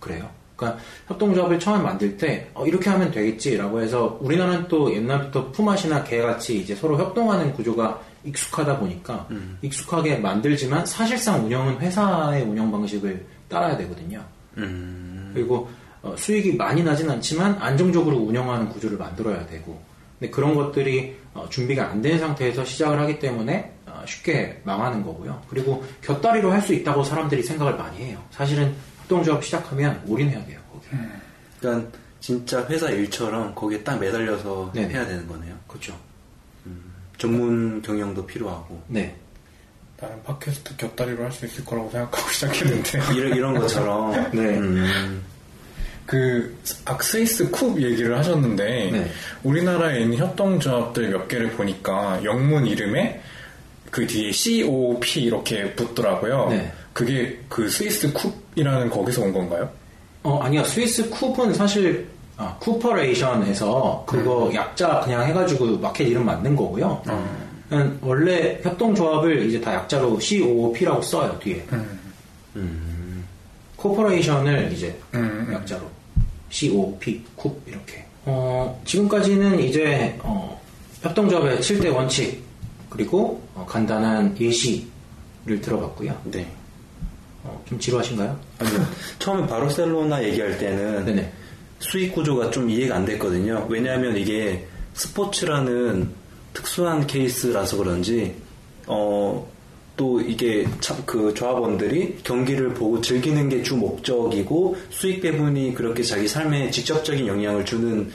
그래요. 그러니까 협동조합을 처음 만들 때 어, 이렇게 하면 되겠지라고 해서 우리나라는 또 옛날부터 품앗이나 개같이 이제 서로 협동하는 구조가 익숙하다 보니까 익숙하게 만들지만 사실상 운영은 회사의 운영 방식을 따라야 되거든요. 음. 그리고 어, 수익이 많이 나진 않지만 안정적으로 운영하는 구조를 만들어야 되고 근데 그런 것들이 어, 준비가 안 된 상태에서 시작을 하기 때문에 어, 쉽게 망하는 거고요. 그리고 곁다리로 할 수 있다고 사람들이 생각을 많이 해요. 사실은 협동조합 시작하면 올인해야 돼요. 거기. 그러니까 진짜 회사 일처럼 거기에 딱 매달려서 네네. 해야 되는 거네요. 그렇죠. 전문 경영도 필요하고 네. 나는 팟캐스트 곁다리로 할 수 있을 거라고 생각하고 (laughs) 시작했는데 이런 이런 것처럼 (laughs) 네. 음. 그 아, 스위스 쿱 얘기를 하셨는데 네. 우리나라에 있는 협동조합들 몇 개를 보니까 영문 이름에 그 뒤에 COP 이렇게 붙더라고요. 네. 그게 그 스위스 쿱이라는 거기서 온 건가요? 어, 아니요. 스위스 쿱은 사실, 아, cooperation에서 그거 약자 그냥 해가지고 마켓 이름 만든 거고요. 음, 원래 협동조합을 이제 다 약자로 COOP라고 써요, 뒤에. cooperation을 이제 음, 음. 약자로 COP, 쿱 이렇게. 어, 지금까지는 이제 어, 협동조합의 7대 원칙 그리고 어, 간단한 예시를 들어봤고요. 네. 어, 좀 지루하신가요? 아니요. (laughs) 처음에 바르셀로나 얘기할 때는 네네. 수익 구조가 좀 이해가 안 됐거든요. 왜냐하면 이게 스포츠라는 특수한 케이스라서 그런지 어, 또 이게 참그 조합원들이 경기를 보고 즐기는 게 주 목적이고 수익 배분이 그렇게 자기 삶에 직접적인 영향을 주는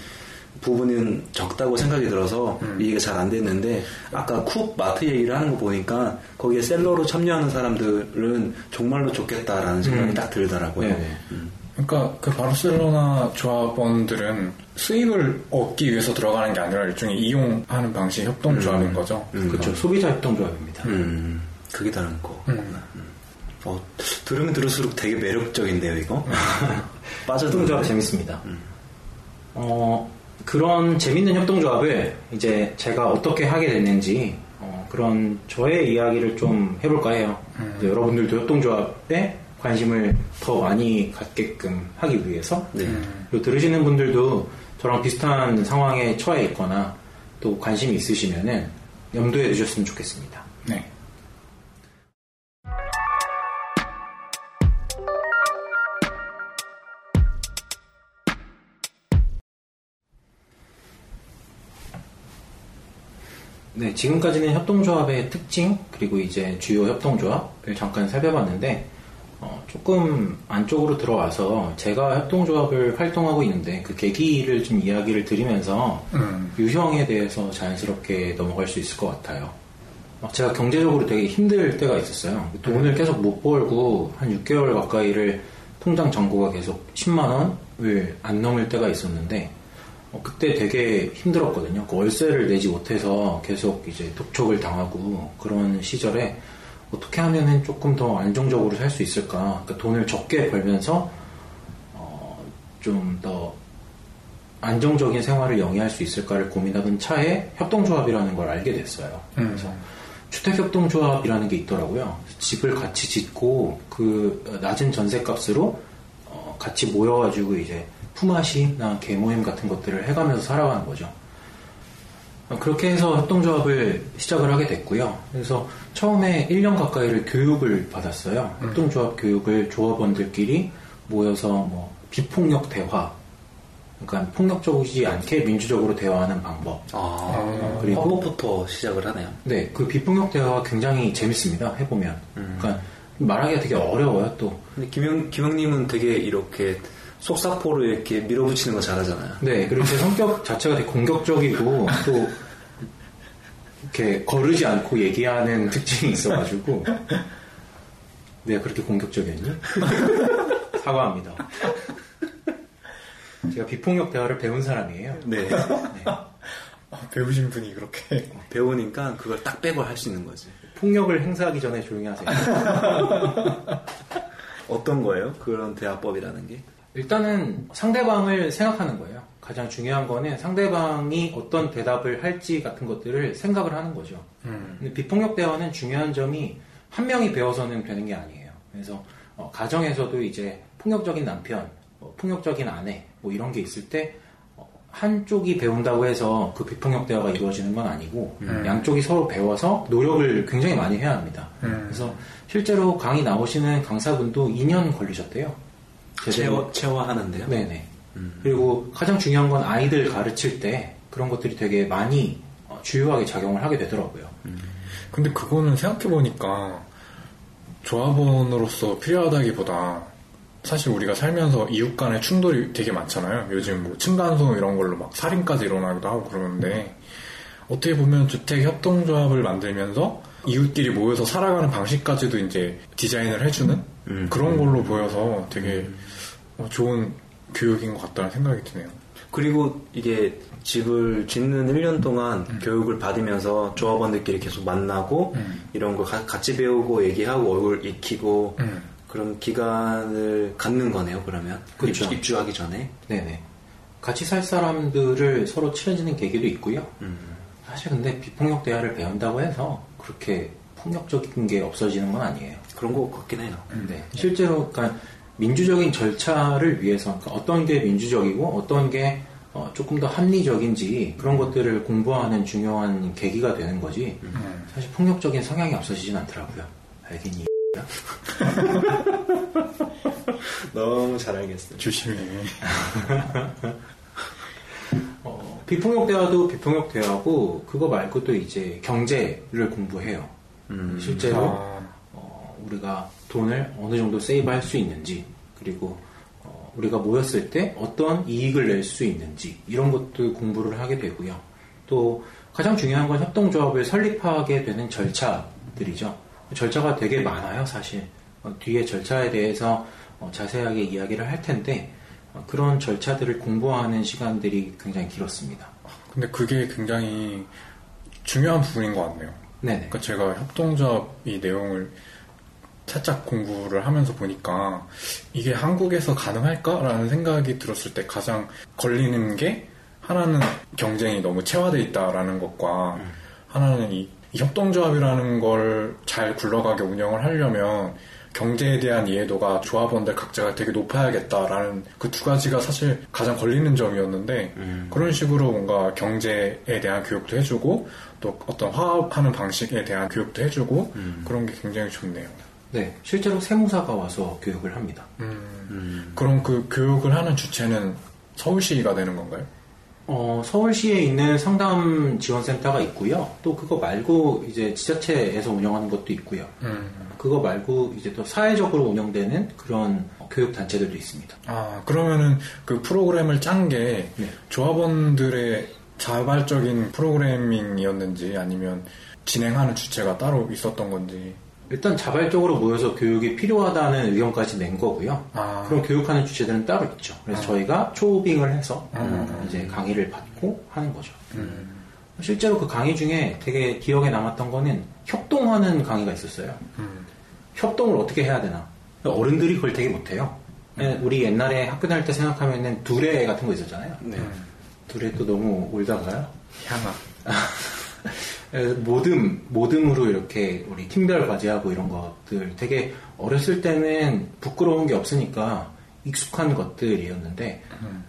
부분은 적다고 생각이 들어서 이해가 잘안 됐는데 아까 쿱 마트 얘기를 하는 거 보니까 거기에 셀러로 참여하는 사람들은 정말로 좋겠다라는 생각이 딱 들더라고요. 네네. 그러니까 그 바르셀로나 조합원들은 수익을 얻기 위해서 들어가는 게 아니라 일종의 이용하는 방식 협동조합인 거죠. 그렇죠. 소비자 협동조합입니다. 음, 그게 다른 거. 음. 어, 들으면 들을수록 되게 매력적인데요, 이거? (laughs) 빠져드는 협동조합 재밌습니다. 어, 그런 재밌는 협동조합을 이제 제가 어떻게 하게 됐는지 어, 그런 저의 이야기를 좀 해볼까 해요. 여러분들도 협동조합에 관심을 더 많이 갖게끔 하기 위해서 네. 그리고 들으시는 분들도 저랑 비슷한 상황에 처해 있거나 또 관심이 있으시면은 염두에 두셨으면 좋겠습니다. 네. 네, 지금까지는 협동조합의 특징 그리고 이제 주요 협동조합을 잠깐 살펴봤는데 어, 조금 안쪽으로 들어와서 제가 협동조합을 활동하고 있는데 그 계기를 좀 이야기를 드리면서 음. 유형에 대해서 자연스럽게 넘어갈 수 있을 것 같아요. 막 제가 경제적으로 되게 힘들 때가 있었어요. 돈을 계속 못 벌고 한 6개월 가까이를 통장 잔고가 계속 10만 원을 안 넘을 때가 있었는데 어, 그때 되게 힘들었거든요. 그 월세를 내지 못해서 계속 이제 독촉을 당하고 그런 시절에 어떻게 하면은 조금 더 안정적으로 살 수 있을까? 그러니까 돈을 적게 벌면서 어, 좀 더 안정적인 생활을 영위할 수 있을까를 고민하던 차에 협동조합이라는 걸 알게 됐어요. 그래서 주택협동조합이라는 게 있더라고요. 집을 같이 짓고 그 낮은 전세값으로 어, 같이 모여가지고 이제 품앗이나 개모임 같은 것들을 해가면서 살아가는 거죠. 어, 그렇게 해서 협동조합을 시작을 하게 됐고요. 그래서 처음에 1년 가까이를 교육을 받았어요. 협동조합 교육을 조합원들끼리 모여서 뭐 비폭력 대화, 그러니까 폭력적이지 않게 민주적으로 대화하는 방법. 아, 그리고- 그리고 부터 시작을 하네요. 네, 그 비폭력 대화가 굉장히 재밌습니다. 해보면. 그러니까 말하기가 되게 어려워요. 또 근데 김영 김영님은 되게 이렇게 속사포로 이렇게 밀어붙이는 거 잘하잖아요. 네, 그리고 제 성격 자체가 되게 공격적이고 또 이렇게 거르지 않고 얘기하는 특징이 있어가지고 내가 그렇게 공격적이었니? (laughs) 사과합니다. 제가 비폭력 대화를 배운 사람이에요. 네. 아, 배우신 분이 그렇게 배우니까 그걸 딱 빼고 할 수 있는 거지. 폭력을 행사하기 전에 조용히 하세요. (laughs) 어떤 거예요? 그런 대화법이라는 게? 일단은 상대방을 생각하는 거예요. 가장 중요한 거는 상대방이 어떤 대답을 할지 같은 것들을 생각을 하는 거죠. 근데 비폭력 대화는 중요한 점이 한 명이 배워서는 되는 게 아니에요. 그래서 어, 가정에서도 이제 폭력적인 남편, 뭐 폭력적인 아내, 뭐 이런 게 있을 때 어, 한쪽이 배운다고 해서 그 비폭력 대화가 이루어지는 건 아니고 양쪽이 서로 배워서 노력을 굉장히 많이 해야 합니다. 그래서 실제로 강의 나오시는 강사분도 2년 걸리셨대요. 제대로 체화, 체화하는데요? 네네. 그리고 가장 중요한 건 아이들 가르칠 때 그런 것들이 되게 많이 어, 주요하게 작용을 하게 되더라고요. 근데 그거는 생각해보니까 조합원으로서 필요하다기보다 사실 우리가 살면서 이웃 간의 충돌이 되게 많잖아요. 요즘 뭐 층간소음 이런 걸로 막 살인까지 일어나기도 하고 그러는데 어떻게 보면 주택 협동조합을 만들면서 이웃끼리 모여서 살아가는 방식까지도 이제 디자인을 해주는 그런 걸로 보여서 되게 어, 좋은 교육인 것 같다는 생각이 드네요. 그리고 이게 집을 짓는 1년 동안 교육을 받으면서 조합원들끼리 계속 만나고 이런 거 가- 같이 배우고 얘기하고 얼굴 익히고 음. 그런 기간을 갖는 거네요, 그러면. 그쵸. 입, 주하기 전에. 네네. 같이 살 사람들을 서로 친해지는 계기도 있고요. 사실 근데 비폭력 대화를 배운다고 해서 그렇게 폭력적인 게 없어지는 건 아니에요. 그런 거 같긴 해요. 네. 실제로 그러니까 민주적인 절차를 위해서 그러니까 어떤 게 민주적이고 어떤 게 어, 조금 더 합리적인지 그런 것들을 공부하는 중요한 계기가 되는 거지. 사실 폭력적인 성향이 없어지진 않더라고요. 알겠니? (laughs) 너무 잘 알겠어요. 조심해. (laughs) 어, 비폭력 대화도 비폭력 대화고 그거 말고 또 이제 경제를 공부해요. 실제로 아, 어, 우리가 돈을 어느 정도 세이브할 수 있는지 그리고 어, 우리가 모였을 때 어떤 이익을 낼 수 있는지 이런 것도 공부를 하게 되고요. 또 가장 중요한 건 협동조합을 설립하게 되는 절차들이죠. 절차가 되게 많아요, 사실. 어, 뒤에 절차에 대해서 어, 자세하게 이야기를 할 텐데 어, 그런 절차들을 공부하는 시간들이 굉장히 길었습니다. 근데 그게 굉장히 중요한 부분인 것 같네요. 네네. 그러니까 제가 협동조합 이 내용을 살짝 공부를 하면서 보니까 이게 한국에서 가능할까라는 생각이 들었을 때 가장 걸리는 게 하나는 경쟁이 너무 체화돼 있다라는 것과 하나는 이, 이 협동조합이라는 걸 잘 굴러가게 운영을 하려면 경제에 대한 이해도가 조합원들 각자가 되게 높아야겠다라는 그 두 가지가 사실 가장 걸리는 점이었는데 그런 식으로 뭔가 경제에 대한 교육도 해주고 또 어떤 화합하는 방식에 대한 교육도 해주고 그런 게 굉장히 좋네요. 네, 실제로 세무사가 와서 교육을 합니다. 그럼 그 교육을 하는 주체는 서울시가 되는 건가요? 어, 서울시에 있는 상담 지원센터가 있고요. 또 그거 말고 이제 지자체에서 운영하는 것도 있고요. 그거 말고 이제 또 사회적으로 운영되는 그런 교육 단체들도 있습니다. 아 그러면은 그 프로그램을 짠 게 네. 조합원들의 자발적인 프로그래밍이었는지 아니면 진행하는 주체가 따로 있었던 건지 일단 자발적으로 모여서 교육이 필요하다는 의견까지 낸 거고요. 아. 그럼 교육하는 주체들은 따로 있죠. 그래서 저희가 초빙을 해서 이제 강의를 받고 하는 거죠. 실제로 그 강의 중에 되게 기억에 남았던 거는 협동하는 강의가 있었어요. 협동을 어떻게 해야 되나. 어른들이 그걸 되게 못해요. 예, 우리 옛날에 학교 다닐 때 생각하면은 두레 같은 거 있었잖아요. 네. 두레 또 너무 올다가요. 향아 (laughs) 모듬, 모듬으로 이렇게 우리 팀별 과제하고 이런 것들 되게 어렸을 때는 부끄러운 게 없으니까 익숙한 것들이었는데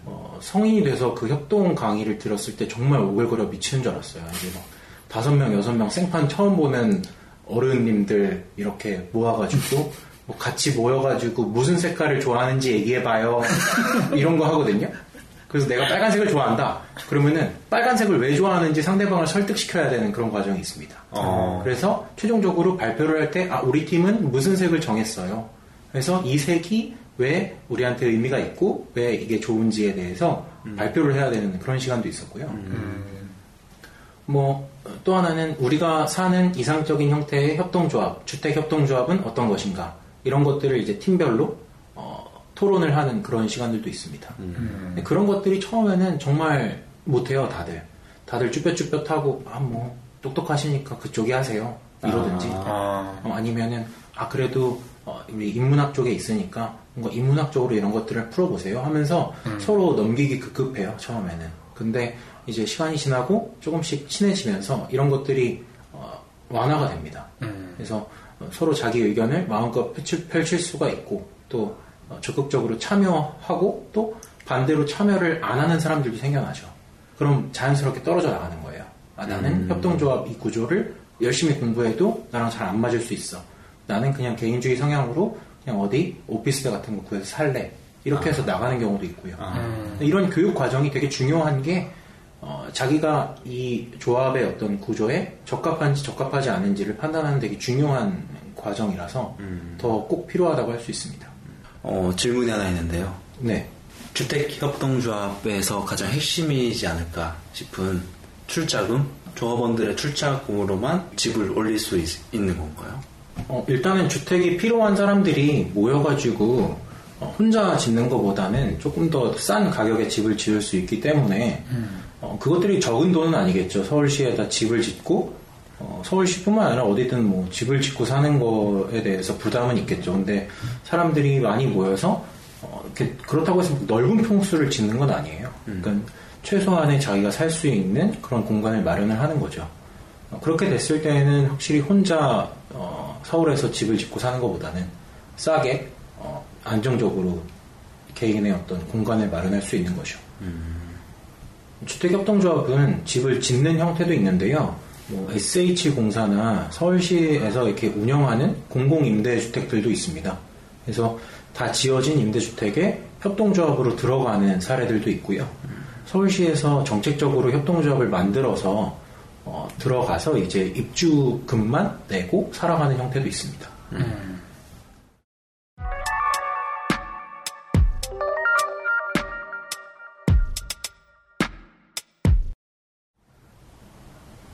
어, 성인이 돼서 그 협동 강의를 들었을 때 정말 오글거려 미치는 줄 알았어요. 이제 막 다섯 명, 여섯 명 생판 처음 보는 어른님들 이렇게 모아가지고 (laughs) 뭐 같이 모여가지고 무슨 색깔을 좋아하는지 얘기해봐요. 이런 거 하거든요. 그래서 내가 빨간색을 좋아한다. 그러면은 빨간색을 왜 좋아하는지 상대방을 설득시켜야 되는 그런 과정이 있습니다. 어. 그래서 최종적으로 발표를 할 때, 아, 우리 팀은 무슨 색을 정했어요. 그래서 이 색이 왜 우리한테 의미가 있고, 왜 이게 좋은지에 대해서 발표를 해야 되는 그런 시간도 있었고요. 뭐, 또 하나는 우리가 사는 이상적인 형태의 협동조합, 주택 협동조합은 어떤 것인가. 이런 것들을 이제 팀별로, 어, 토론을 하는 그런 시간들도 있습니다. 근데 그런 것들이 처음에는 정말 못해요, 다들. 다들 쭈뼛쭈뼛하고, 아, 뭐, 똑똑하시니까 그쪽이 하세요. 이러든지. 아, 어, 아니면은 아 그래도 어, 우리 인문학 쪽에 있으니까 뭔가 인문학적으로 이런 것들을 풀어보세요 하면서 서로 넘기기 급급해요 처음에는 근데 이제 시간이 지나고 조금씩 친해지면서 이런 것들이 어, 완화가 됩니다 음. 그래서 어, 서로 자기 의견을 마음껏 펼칠, 펼칠 수가 있고 또 어, 적극적으로 참여하고 또 반대로 참여를 안 하는 사람들도 생겨나죠 그럼 자연스럽게 떨어져 나가는 거예요 아, 나는 협동조합 이 구조를 열심히 공부해도 나랑 잘 안 맞을 수 있어. 나는 그냥 개인주의 성향으로 그냥 어디 오피스텔 같은 거 구해서 살래. 이렇게 해서 나가는 경우도 있고요. 이런 교육 과정이 되게 중요한 게 어, 자기가 이 조합의 어떤 구조에 적합한지 적합하지 않은지를 판단하는 되게 중요한 과정이라서 더꼭 필요하다고 할 수 있습니다. 어, 질문이 하나 있는데요. 네. 주택협동조합에서 가장 핵심이지 않을까 싶은 출자금, 조합원들의 출자금으로만 집을 올릴 수 있, 는 건가요? 어, 일단은 주택이 필요한 사람들이 모여가지고 어, 혼자 짓는 것보다는 조금 더 싼 가격에 집을 지을 수 있기 때문에 어, 그것들이 적은 돈은 아니겠죠. 서울시에다 집을 짓고 어, 서울시뿐만 아니라 어디든 뭐 집을 짓고 사는 거에 대해서 부담은 있겠죠. 근데 사람들이 많이 모여서 어, 이렇게 그렇다고 해서 넓은 평수를 짓는 건 아니에요. 그러니까 최소한의 자기가 살 수 있는 그런 공간을 마련을 하는 거죠. 어, 그렇게 됐을 때는 확실히 혼자 어, 서울에서 집을 짓고 사는 것보다는 싸게 어, 안정적으로 개인의 어떤 공간을 마련할 수 있는 거죠. 주택협동조합은 집을 짓는 형태도 있는데요. 뭐 SH공사나 서울시에서 이렇게 운영하는 공공임대주택들도 있습니다. 그래서 다 지어진 임대주택에 협동조합으로 들어가는 사례들도 있고요. 서울시에서 정책적으로 협동조합을 만들어서 어, 들어가서 이제 입주금만 내고 살아가는 형태도 있습니다.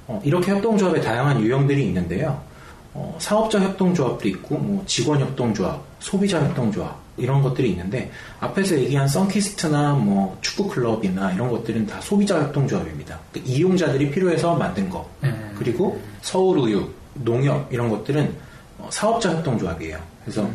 어, 이렇게 협동조합의 다양한 유형들이 있는데요. 어, 사업자 협동조합도 있고, 뭐 직원 협동조합, 소비자 협동조합 이런 것들이 있는데 앞에서 얘기한 썬키스트나 뭐 축구 클럽이나 이런 것들은 다 소비자 협동조합입니다. 그 이용자들이 필요해서 만든 거. 그리고 서울우유, 농협 이런 것들은 어, 사업자 협동조합이에요. 그래서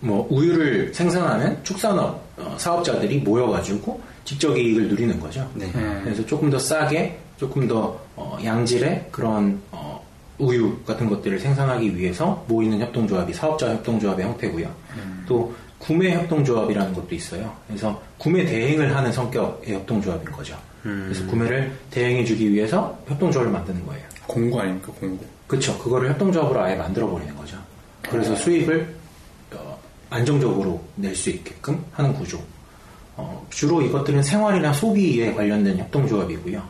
뭐 우유를 생산하는 축산업 어, 사업자들이 모여가지고 직접 이익을 누리는 거죠. 네. 그래서 조금 더 싸게, 조금 더 어, 양질의 그런 어, 우유 같은 것들을 생산하기 위해서 모이는 협동조합이 사업자 협동조합의 형태고요. 또 구매 협동조합이라는 것도 있어요. 그래서 구매 대행을 하는 성격의 협동조합인 거죠. 그래서 구매를 대행해주기 위해서 협동조합을 만드는 거예요. 공고 아닙니까, 공고. 그쵸. 그거를 협동조합으로 아예 만들어 버리는 거죠. 그래서 수익을 어, 안정적으로 낼 수 있게끔 하는 구조. 어, 주로 이것들은 생활이나 소비에 관련된 협동조합이고요.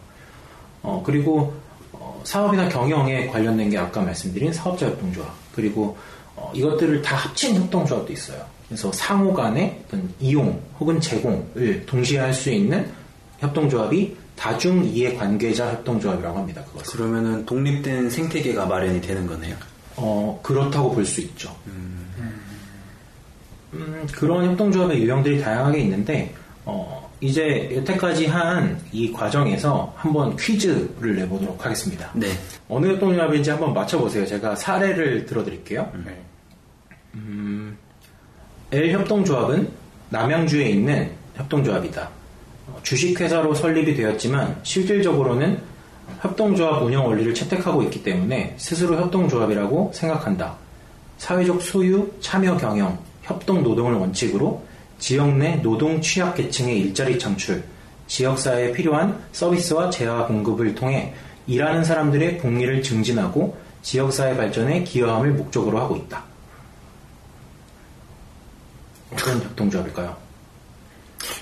어, 그리고 어, 사업이나 경영에 관련된 게 아까 말씀드린 사업자 협동조합. 그리고 어, 이것들을 다 합친 협동조합도 있어요. 그래서 상호 간의 어떤 이용 혹은 제공을 동시에 할 수 있는 협동조합이 다중 이해 관계자 협동조합이라고 합니다. 그것을. 그러면은 독립된 생태계가 마련이 되는 거네요. 어, 그렇다고 볼 수 있죠. 음, 그런 협동조합의 유형들이 다양하게 있는데, 어, 이제 여태까지 한 이 과정에서 한번 퀴즈를 내보도록 하겠습니다. 네. 어느 협동조합인지 한번 맞춰보세요. 제가 사례를 들어드릴게요. 네. L 협동조합은 남양주에 있는 협동조합이다. 어, 주식회사로 설립이 되었지만 실질적으로는 협동조합 운영 원리를 채택하고 있기 때문에 스스로 협동조합이라고 생각한다. 사회적 소유, 참여 경영, 협동 노동을 원칙으로 지역 내 노동 취약 계층의 일자리 창출, 지역사회에 필요한 서비스와 재화 공급을 통해 일하는 사람들의 복리를 증진하고 지역사회 발전에 기여함을 목적으로 하고 있다. 어떤 협동조합일까요?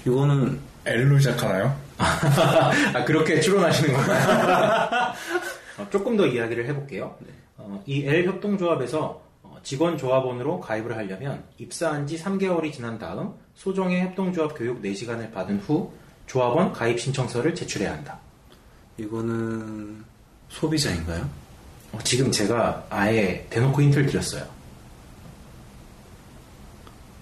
이거는 L로 시작하나요? (laughs) 아, 그렇게 추론하시는 건가요? (laughs) 어, 조금 더 이야기를 해볼게요. 어, 이 L 협동조합에서 어, 직원 조합원으로 가입을 하려면 입사한 지 3개월이 지난 다음 소정의 협동조합 교육 4시간을 받은 후 조합원 가입 신청서를 제출해야 한다. 이거는 소비자인가요? 어, 지금 제가 아예 대놓고 힌트를 드렸어요.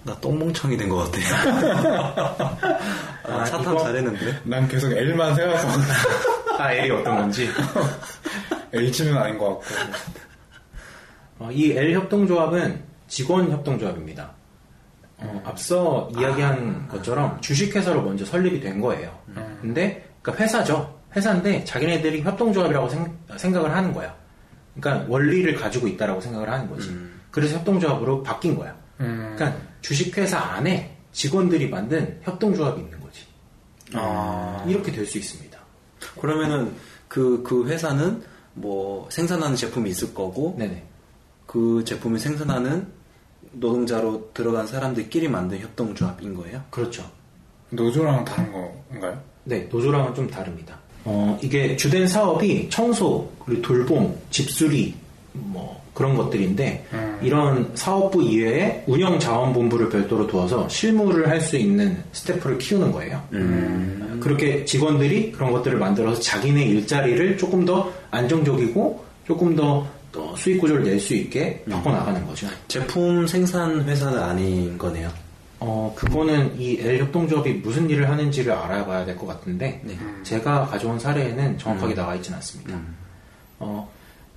나 똥멍청이 된 것 같아요. (laughs) 아, 아, 차탐 잘했는데. 난 계속 L만 세워서 아, L이 어떤 건지. H는 아닌 것 같고. 어, 이 L 협동조합은 직원 협동조합입니다. 어, 앞서 이야기한 것처럼 주식회사로 먼저 설립이 된 거예요. 근데 그러니까 회사죠. 회사인데 자기네들이 협동조합이라고 생, 각을 하는 거야. 그러니까 원리를 가지고 있다라고 생각을 하는 거지. 그래서 협동조합으로 바뀐 거야. 음. 그러니까 주식회사 안에 직원들이 만든 협동조합이 있는 거지. 아. 이렇게 될 수 있습니다. 그러면은 그, 그 회사는 뭐 생산하는 제품이 있을 거고 네네. 그 제품을 생산하는 노동자로 들어간 사람들끼리 만든 협동조합인 거예요? 그렇죠. 노조랑 다른 건가요? 네, 노조랑은 좀 다릅니다. 어, 이게 주된 사업이 청소, 그리고 돌봄, 집수리, 뭐, 그런 것들인데, 이런 사업부 이외에 운영 자원본부를 별도로 두어서 실무를 할 수 있는 스태프를 키우는 거예요. 그렇게 직원들이 그런 것들을 만들어서 자기네 일자리를 조금 더 안정적이고, 조금 더, 더 수익 구조를 낼 수 있게 바꿔나가는 거죠. 제품 생산 회사는 아닌 거네요. 어, 그거는 이 L 협동조합이 무슨 일을 하는지를 알아봐야 될 것 같은데, 네. 제가 가져온 사례에는 정확하게 나와 있지는 않습니다. 어,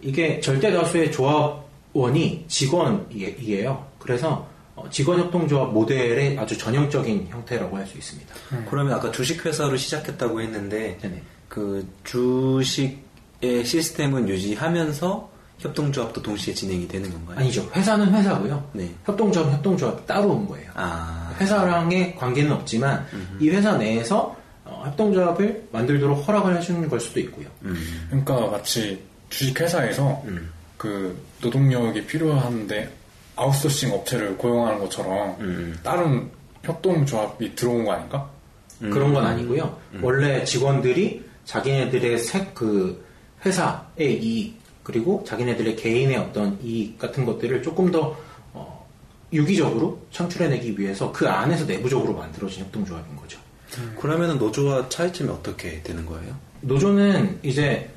이게 절대 다수의 조합원이 직원이에요. 그래서 어, 직원협동조합 모델의 아주 전형적인 형태라고 할 수 있습니다. 그러면 아까 주식회사로 시작했다고 했는데 네네. 그 주식의 시스템은 유지하면서 협동조합도 동시에 진행이 되는 건가요? 아니죠. 회사는 회사고요. 네. 협동조합, 협동조합 따로 온 거예요. 아, 회사랑의 관계는 없지만 이 회사 내에서 어, 협동조합을 만들도록 허락을 해주는 걸 수도 있고요. 음, 그러니까 마치 주식회사에서 그 노동력이 필요한데 아웃소싱 업체를 고용하는 것처럼 음. 다른 협동조합이 들어온 거 아닌가? 그런 건 아니고요. 원래 직원들이 자기네들의 새, 그 회사의 이익 그리고 자기네들의 개인의 어떤 이익 같은 것들을 조금 더 어, 유기적으로 창출해내기 위해서 그 안에서 내부적으로 만들어진 협동조합인 거죠. 그러면은 노조와 차이점이 어떻게 되는 거예요? 노조는 이제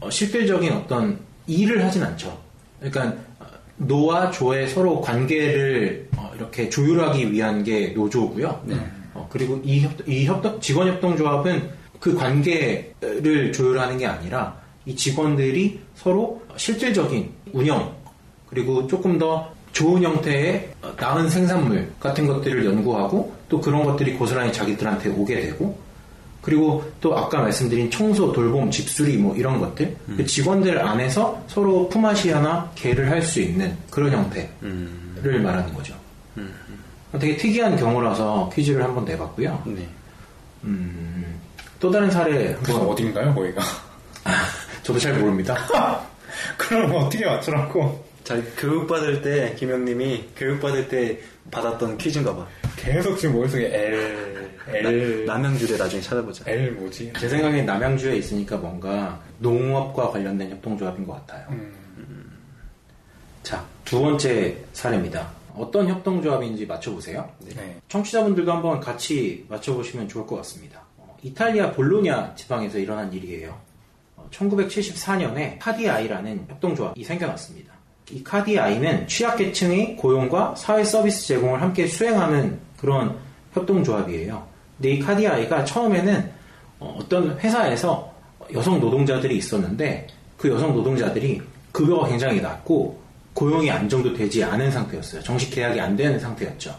어, 실질적인 어떤 일을 하진 않죠. 그러니까 어, 노와 조의 서로 관계를 어, 이렇게 조율하기 위한 게 노조고요. 어, 그리고 이, 협, 이 협동, 직원 협동조합은 그 관계를 조율하는 게 아니라 이 직원들이 서로 실질적인 운영 그리고 조금 더 좋은 형태의 어, 나은 생산물 같은 것들을 연구하고 또 그런 것들이 고스란히 자기들한테 오게 되고 그리고 또 아까 말씀드린 청소, 돌봄, 집수리 뭐 이런 것들 그 직원들 안에서 서로 품앗이 하나 개를 할 수 있는 그런 형태를 말하는 거죠. 되게 특이한 경우라서 퀴즈를 한번 내봤고요. 네. 음, 또 다른 사례 한번 어딘가요, 거기가? (laughs) 저도 잘 모릅니다. (laughs) 그럼 어떻게 맞추라고? 자, 교육받을 때, 김영님이 교육받을 때 받았던 퀴즈인가 봐. 계속 지금 머릿속에 L, L, 남양주대 나중에 찾아보자. L 뭐지? 제 생각엔 남양주에 있으니까 뭔가 농업과 관련된 협동조합인 것 같아요. 자, 두 번째 사례입니다. 어떤 협동조합인지 맞춰보세요. 네. 청취자분들도 한번 같이 맞춰보시면 좋을 것 같습니다. 어, 이탈리아 볼로냐 지방에서 일어난 일이에요. 1974년에 카디아이라는 협동조합이 생겨났습니다. 이 카디아이는 취약계층의 고용과 사회 서비스 제공을 함께 수행하는 그런 협동조합이에요. 근데 이 카디아이가 처음에는 어, 어떤 회사에서 여성 노동자들이 있었는데 그 여성 노동자들이 급여가 굉장히 낮고 고용이 안정도 되지 않은 상태였어요. 정식 계약이 안 되는 상태였죠.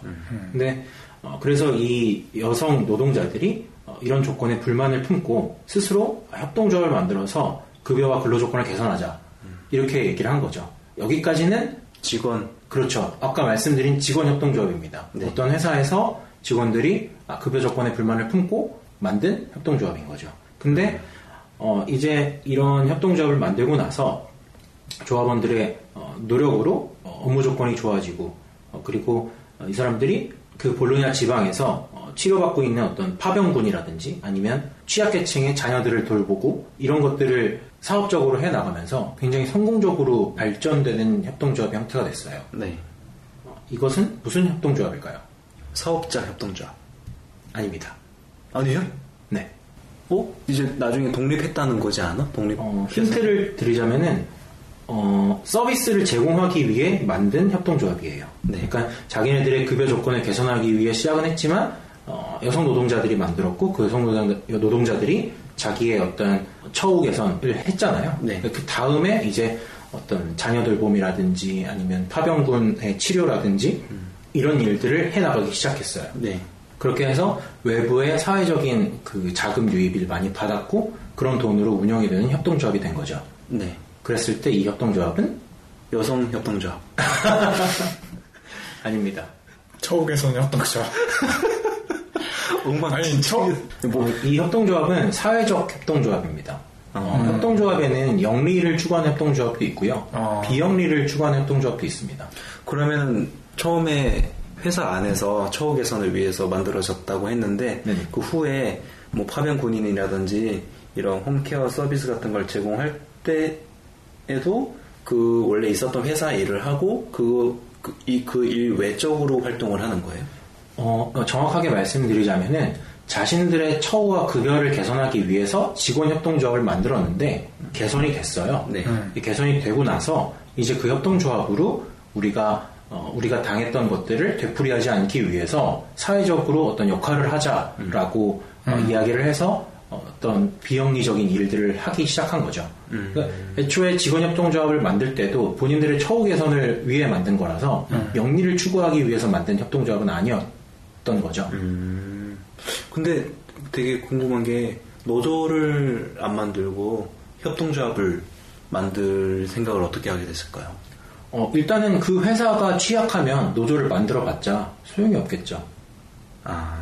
근데 어, 그래서 이 여성 노동자들이 어, 이런 조건에 불만을 품고 스스로 협동조합을 만들어서 급여와 근로조건을 개선하자 이렇게 얘기를 한 거죠. 여기까지는 직원 그렇죠. 아까 말씀드린 직원 협동조합입니다. 네. 어떤 회사에서 직원들이 아, 급여 조건에 불만을 품고 만든 협동조합인 거죠. 근데 어, 이제 이런 협동조합을 만들고 나서 조합원들의 어, 노력으로 어, 업무 조건이 좋아지고 어, 그리고 어, 이 사람들이 그 볼로냐 지방에서 어, 치료받고 있는 어떤 파병군이라든지 아니면 취약계층의 자녀들을 돌보고 이런 것들을 사업적으로 해 나가면서 굉장히 성공적으로 발전되는 협동조합 형태가 됐어요. 네 어, 이것은 무슨 협동조합일까요? 사업자 협동조합 아닙니다. 아니요? 네. 어? 이제 나중에 독립했다는 거지 않아? 독립 어, 힌트를 드리자면은 어, 서비스를 제공하기 위해 만든 협동조합이에요. 네. 그러니까 자기네들의 급여 조건을 개선하기 위해 시작은 했지만 어, 여성 노동자들이 만들었고 그 여성 노동자- 노동자 들이 자기의 어떤 처우 개선을 했잖아요. 네. 그 다음에 이제 어떤 자녀 돌봄이라든지 아니면 파병군의 치료라든지 이런 일들을 해 나가기 시작했어요. 네 그렇게 해서 외부의 사회적인 그 자금 유입을 많이 받았고 그런 돈으로 운영이 되는 협동조합이 된 거죠. 네. 그랬을 때 이 협동조합은 여성 협동조합 (laughs) 아닙니다. 처우 개선 협동조합. (laughs) 엉망 아니, 처, 뭐, 이 협동조합은 사회적 협동조합입니다. 어, 협동조합에는 영리를 추구하는 협동조합도 있고요. 어. 비영리를 추구하는 협동조합도 있습니다. 그러면은 처음에 회사 안에서 처우 개선을 위해서 만들어졌다고 했는데 네. 그 후에 뭐 파병 군인이라든지 이런 홈케어 서비스 같은 걸 제공할 때에도 그 원래 있었던 회사 일을 하고 그이그 일 외적으로 활동을 하는 거예요. 어, 어, 정확하게 말씀드리자면은 자신들의 처우와 급여를 개선하기 위해서 직원 협동조합을 만들었는데 개선이 됐어요. 네. 이 개선이 되고 나서 이제 그 협동조합으로 우리가 어, 우리가 당했던 것들을 되풀이하지 않기 위해서 사회적으로 어떤 역할을 하자라고 어, 이야기를 해서 어, 어떤 비영리적인 일들을 하기 시작한 거죠. 그러니까 애초에 직원협동조합을 만들 때도 본인들의 처우 개선을 위해 만든 거라서 영리를 추구하기 위해서 만든 협동조합은 아니었 던 거죠. 근데 되게 궁금한 게 노조를 안 만들고 협동조합을 만들 생각을 어떻게 하게 됐을까요? 어, 일단은 그 회사가 취약하면 노조를 만들어 봤자 소용이 없겠죠. 아,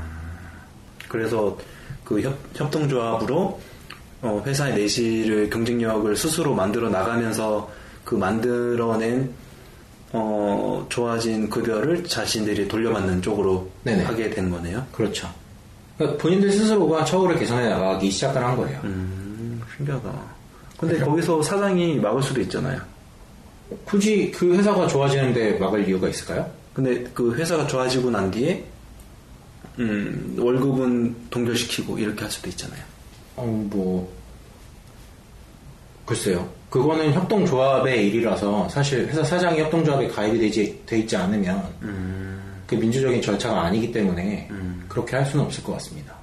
그래서 그 협, 협동조합으로 어, 회사의 내실을 경쟁력을 스스로 만들어 나가면서 그 만들어낸 어, 좋아진 급여를 자신들이 돌려받는 쪽으로 네네. 하게 된 거네요. 그렇죠. 그러니까 본인들 스스로가 처우를 개선해 나가기 시작을 한 거예요. 음, 신기하다. 근데 거기서 사장이 막을 수도 있잖아요. 굳이 그 회사가 좋아지는데 막을 이유가 있을까요? 근데 그 회사가 좋아지고 난 뒤에 음, 월급은 동결시키고 이렇게 할 수도 있잖아요. 어, 뭐, 글쎄요. 그거는 협동조합의 일이라서 사실 회사 사장이 협동조합에 가입이 되지, 돼 있지 않으면 그 민주적인 절차가 아니기 때문에 그렇게 할 수는 없을 것 같습니다.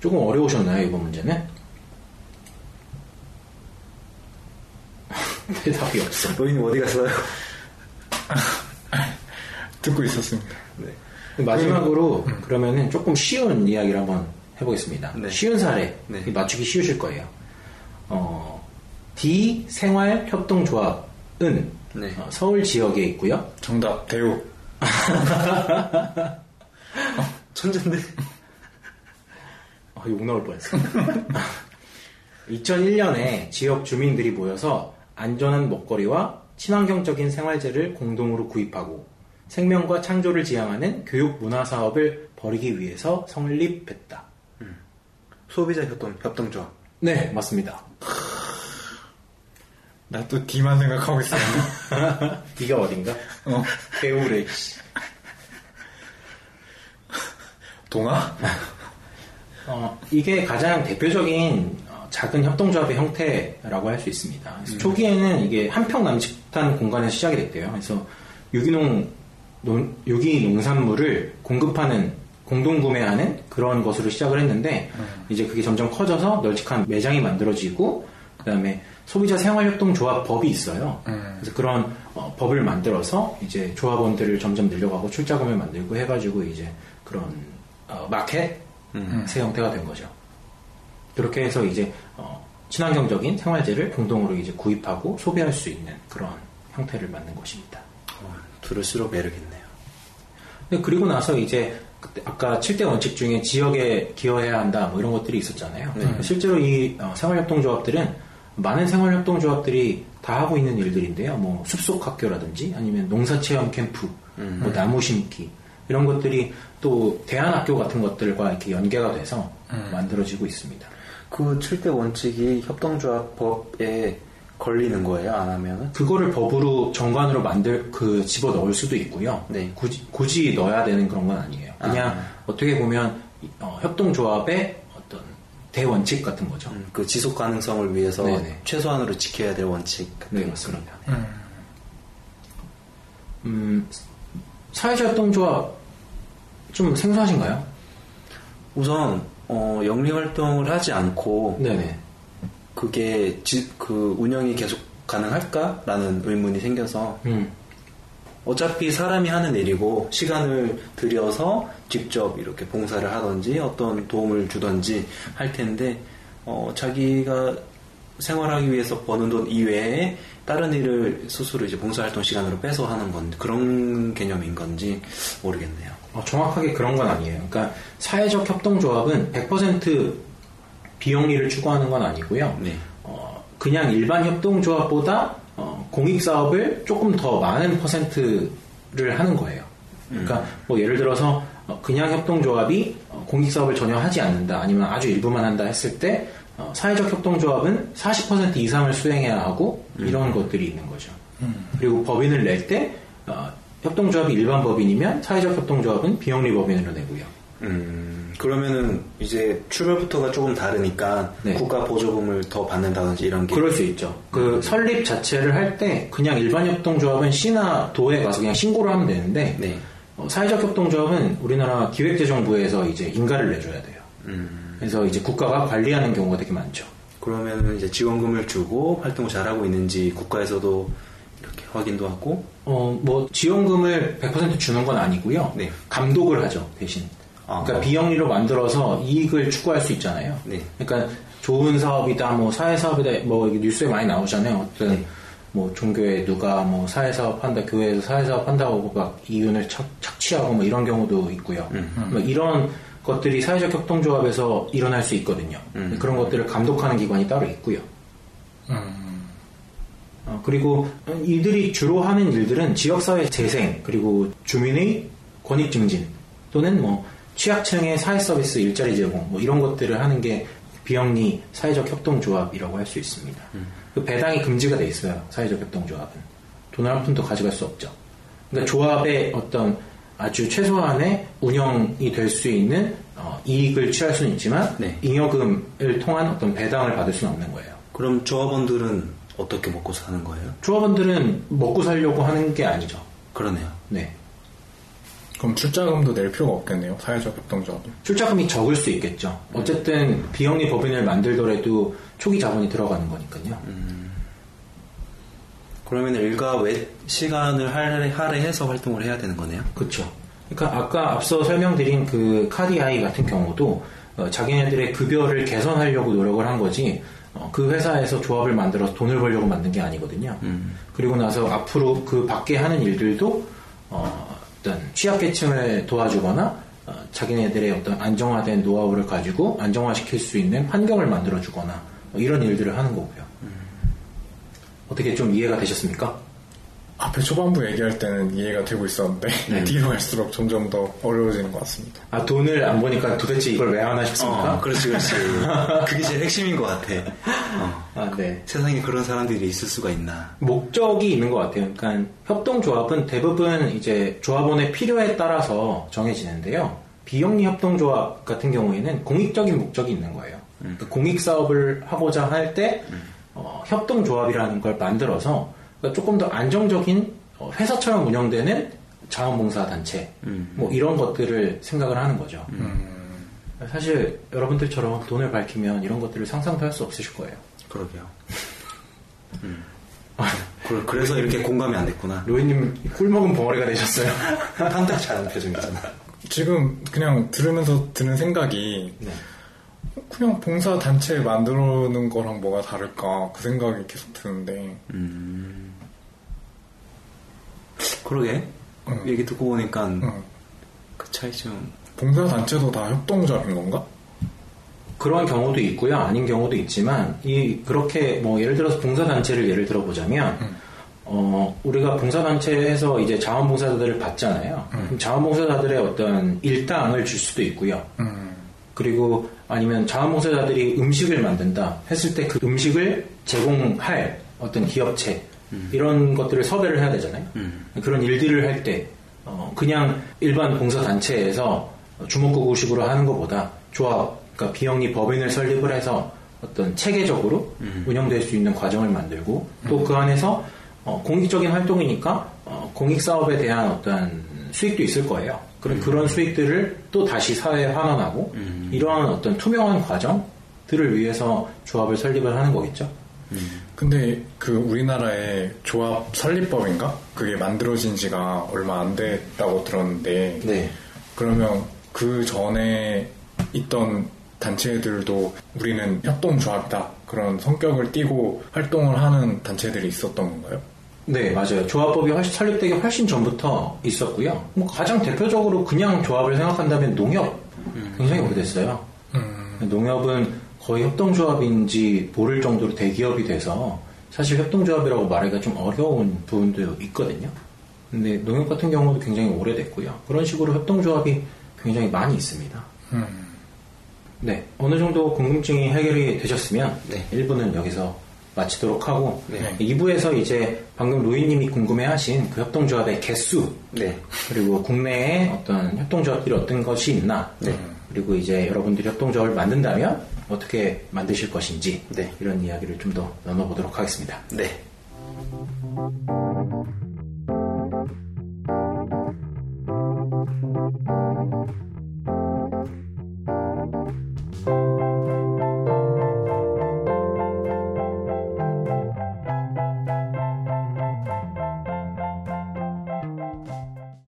조금 어려우셨나요, 이번 문제는? (laughs) 대답이 없어. 로이님 어디 갔어요? (laughs) 듣고 있었습니다. 네. 마지막으로 그러면은 조금 쉬운 이야기를 한번 해보겠습니다. 네. 쉬운 사례 네. 맞추기 쉬우실 거예요. 어, D 생활 협동조합은 네. 어, 서울 지역에 있고요. 정답, 대우. (laughs) 천재인데? 어, 욕 나올 뻔했어. (laughs) 2001년에 지역 주민들이 모여서 안전한 먹거리와 친환경적인 생활재를 공동으로 구입하고 생명과 창조를 지향하는 교육 문화 사업을 벌이기 위해서 성립했다. 소비자 협동, 협동조합. 네, 맞습니다. 나 또 D만 생각하고 있었는데. 네가 (laughs) 어딘가? 어, 배우래. 씨. 동아? 어, 이게 가장 대표적인 어, 작은 협동조합의 형태라고 할 수 있습니다. 그래서 초기에는 이게 한평 남짓한 공간에서 시작이 됐대요. 그래서 유기농 농- 유기 농산물을 공급하는 공동 구매하는 그런 것으로 시작을 했는데 이제 그게 점점 커져서 널찍한 매장이 만들어지고 그다음에 소비자 생활협동조합 법이 있어요. 그래서 그런 어, 법을 만들어서 이제 조합원들을 점점 늘려가고 출자금을 만들고 해가지고 이제 그런 어, 마켓 음. 새 형태가 된 거죠. 그렇게 해서 이제 어, 친환경적인 생활재를 공동으로 이제 구입하고 소비할 수 있는 그런 형태를 만든 것입니다. 어, 들을수록 매력있네요. 근데 그리고 나서 이제 그때 아까 7대 원칙 중에 지역에 기여해야 한다 뭐 이런 것들이 있었잖아요. 네. 실제로 이 어, 생활협동조합들은 많은 생활협동조합들이 다 하고 있는 일들인데요. 뭐 숲속 학교라든지 아니면 농사체험 캠프, 뭐 나무 심기 이런 것들이 또 대안학교 같은 것들과 이렇게 연계가 돼서 만들어지고 있습니다. 그 7대 원칙이 협동조합법에 걸리는 거예요, 안 하면은? 그거를 법으로 정관으로 만들 그 집어 넣을 수도 있고요. 네. 굳이, 굳이 넣어야 되는 그런 건 아니에요. 그냥 어떻게 보면 어, 협동조합의 어떤 대원칙 같은 거죠. 음, 그 지속 가능성을 위해서 네네. 최소한으로 지켜야 될 원칙 같은 네, 거. 맞습니다. 음, 사회자 협동조합 좀 생소하신가요? 우선 어, 영리 활동을 하지 않고 네네. 그게 지- 그 운영이 계속 가능할까라는 의문이 생겨서 음, 어차피 사람이 하는 일이고 시간을 들여서 직접 이렇게 봉사를 하든지 어떤 도움을 주든지 할 텐데 어, 자기가 생활하기 위해서 버는 돈 이외에 다른 일을 스스로 이제 봉사활동 시간으로 빼서 하는 건 그런 개념인 건지 모르겠네요. 어, 정확하게 그런 건 아니에요. 그러니까 사회적 협동조합은 100% 비영리를 추구하는 건 아니고요. 네. 어, 그냥 일반 협동조합보다 어, 공익사업을 조금 더 많은 퍼센트를 하는 거예요. 그러니까 뭐 예를 들어서 어, 그냥 협동조합이 어, 공익사업을 전혀 하지 않는다 아니면 아주 일부만 한다 했을 때 어, 사회적 협동조합은 40% 이상을 수행해야 하고 이런 것들이 있는 거죠. 그리고 법인을 낼때 어, 협동조합이 일반 법인이면 사회적 협동조합은 비영리 법인으로 내고요. 음, 그러면은 이제 출발부터가 조금 다르니까 네. 국가 보조금을 더 받는다든지 이런 게 그럴 수 있죠. 그 설립 자체를 할 때 그냥 일반 협동조합은 시나 도에 가서 그냥 신고를 하면 되는데 네. 어, 사회적 협동조합은 우리나라 기획재정부에서 이제 인가를 내줘야 돼요. 음, 그래서 이제 국가가 관리하는 경우가 되게 많죠. 그러면은 이제 지원금을 주고 활동을 잘하고 있는지 국가에서도 이렇게 확인도 하고 어, 뭐 지원금을 100% 주는 건 아니고요. 네. 감독을 하죠 대신. 아. 그러니까 비영리로 만들어서 이익을 추구할 수 있잖아요. 네. 그러니까 좋은 사업이다, 뭐 사회 사업이다, 뭐 뉴스에 많이 나오잖아요. 어떤 네. 뭐 종교에 누가 뭐 사회 사업 한다, 교회에서 사회 사업 한다고 막 이윤을 착, 착취하고 뭐 이런 경우도 있고요. 뭐 이런 것들이 사회적 협동조합에서 일어날 수 있거든요. 그런 것들을 감독하는 기관이 따로 있고요. 어, 그리고 이들이 주로 하는 일들은 지역사회 재생, 그리고 주민의 권익 증진, 또는 뭐 취약층의 사회 서비스 일자리 제공, 뭐 이런 것들을 하는 게 비영리 사회적 협동조합이라고 할 수 있습니다. 그 배당이 금지가 돼 있어요, 사회적 협동조합은. 돈을 한 푼도 가져갈 수 없죠. 그러니까 조합의 어떤 아주 최소한의 운영이 될 수 있는 어, 이익을 취할 수는 있지만 네. 잉여금을 통한 어떤 배당을 받을 수는 없는 거예요. 그럼 조합원들은 어떻게 먹고 사는 거예요? 조합원들은 먹고 살려고 하는 게 아니죠. 그러네요. 네. 그럼 출자금도 낼 필요가 없겠네요. 사회적 협동조합은. 출자금이 적을 수 있겠죠. 어쨌든 비영리 법인을 만들더라도 초기 자본이 들어가는 거니까요. 그러면 일과 외 시간을 할애, 할애 해서 활동을 해야 되는 거네요. 그렇죠. 그러니까 아까 앞서 설명드린 그 카디아이 같은 경우도 어, 자기네들의 급여를 개선하려고 노력을 한 거지 어, 그 회사에서 조합을 만들어서 돈을 벌려고 만든 게 아니거든요. 그리고 나서 앞으로 그 밖에 하는 일들도 어, 떤 취약계층을 도와주거나 어, 자기네들의 어떤 안정화된 노하우를 가지고 안정화시킬 수 있는 환경을 만들어주거나 뭐 이런 일들을 하는 거고요. 어떻게 좀 이해가 되셨습니까? 앞에 초반부 얘기할 때는 이해가 되고 있었는데 네. (laughs) 뒤로 갈수록 점점 더 어려워지는 것 같습니다. 아 돈을 안 보니까 도대체 이걸 왜 하나 싶습니까? 어, 그렇지, 그렇지. (laughs) 그게 제일 핵심인 것 같아. 어, 아, 네. 세상에 그런 사람들이 있을 수가 있나. 목적이 있는 것 같아요. 그러니까 협동조합은 대부분 이제 조합원의 필요에 따라서 정해지는데요. 비영리 협동조합 같은 경우에는 공익적인 목적이 있는 거예요. 그 공익 사업을 하고자 할때 어, 협동조합이라는 걸 만들어서 그러니까 조금 더 안정적인 어, 회사처럼 운영되는 자원봉사 단체 뭐 이런 것들을 생각을 하는 거죠. 사실 여러분들처럼 돈을 밝히면 이런 것들을 상상도 할 수 없으실 거예요. 그러게요. (laughs) 음. 그- 그래서 이렇게 공감이 안 됐구나. 로이님 꿀먹은 벙어리가 되셨어요. 탐탁치 않은 표정이잖아. 지금 그냥 들으면서 드는 생각이 네. 그냥 봉사 단체 만들어놓는 거랑 뭐가 다를까 그 생각이 계속 드는데 그러게. 응. 얘기 듣고 보니까 응. 그 차이 좀. 봉사 단체도 다 협동조합인 건가? 그런 경우도 있고요. 아닌 경우도 있지만 이 그렇게 뭐 예를 들어서 봉사 단체를 예를 들어 보자면 어 우리가 봉사 단체에서 이제 자원봉사자들을 받잖아요. 그럼 자원봉사자들의 어떤 일당을 줄 수도 있고요. 음, 그리고 아니면 자원봉사자들이 음식을 만든다 했을 때 그 음식을 제공할 어떤 기업체 이런 것들을 섭외를 해야 되잖아요. 그런 일들을 할때 어, 그냥 일반 봉사단체에서 주먹구구식으로 하는 것보다 조합, 그러니까 비영리 법인을 설립을 해서 어떤 체계적으로 운영될 수 있는 과정을 만들고 또 그 안에서 어, 공익적인 활동이니까 어, 공익 사업에 대한 어떤 수익도 있을 거예요. 그런 그런 수익들을 또 다시 사회에 환원하고 이러한 어떤 투명한 과정들을 위해서 조합을 설립을 하는 거겠죠. 근데 그 우리나라의 조합 설립법인가? 그게 만들어진 지가 얼마 안 됐다고 들었는데 네. 그러면 그 전에 있던 단체들도 우리는 협동조합이다 그런 성격을 띠고 활동을 하는 단체들이 있었던 건가요? 네, 맞아요. 조합법이 훨씬 설립되기 훨씬 전부터 있었고요. 뭐 가장 대표적으로 그냥 조합을 생각한다면 농협 굉장히 오래됐어요. 음, 농협은 거의 협동조합인지 모를 정도로 대기업이 돼서 사실 협동조합이라고 말하기가 좀 어려운 부분도 있거든요. 근데 농협 같은 경우도 굉장히 오래됐고요. 그런 식으로 협동조합이 굉장히 많이 있습니다. 음. 네, 어느 정도 궁금증이 해결이 되셨으면 네. 1부는 여기서 마치도록 하고 네. 2부에서 이제 방금 로이님이 궁금해하신 그 협동조합의 개수 네. 그리고 국내에 어떤 협동조합들이 어떤 것이 있나 그리고 이제 여러분들이 협동조합을 만든다면 어떻게 만드실 것인지 네. 이런 이야기를 좀 더 나눠보도록 하겠습니다. 네.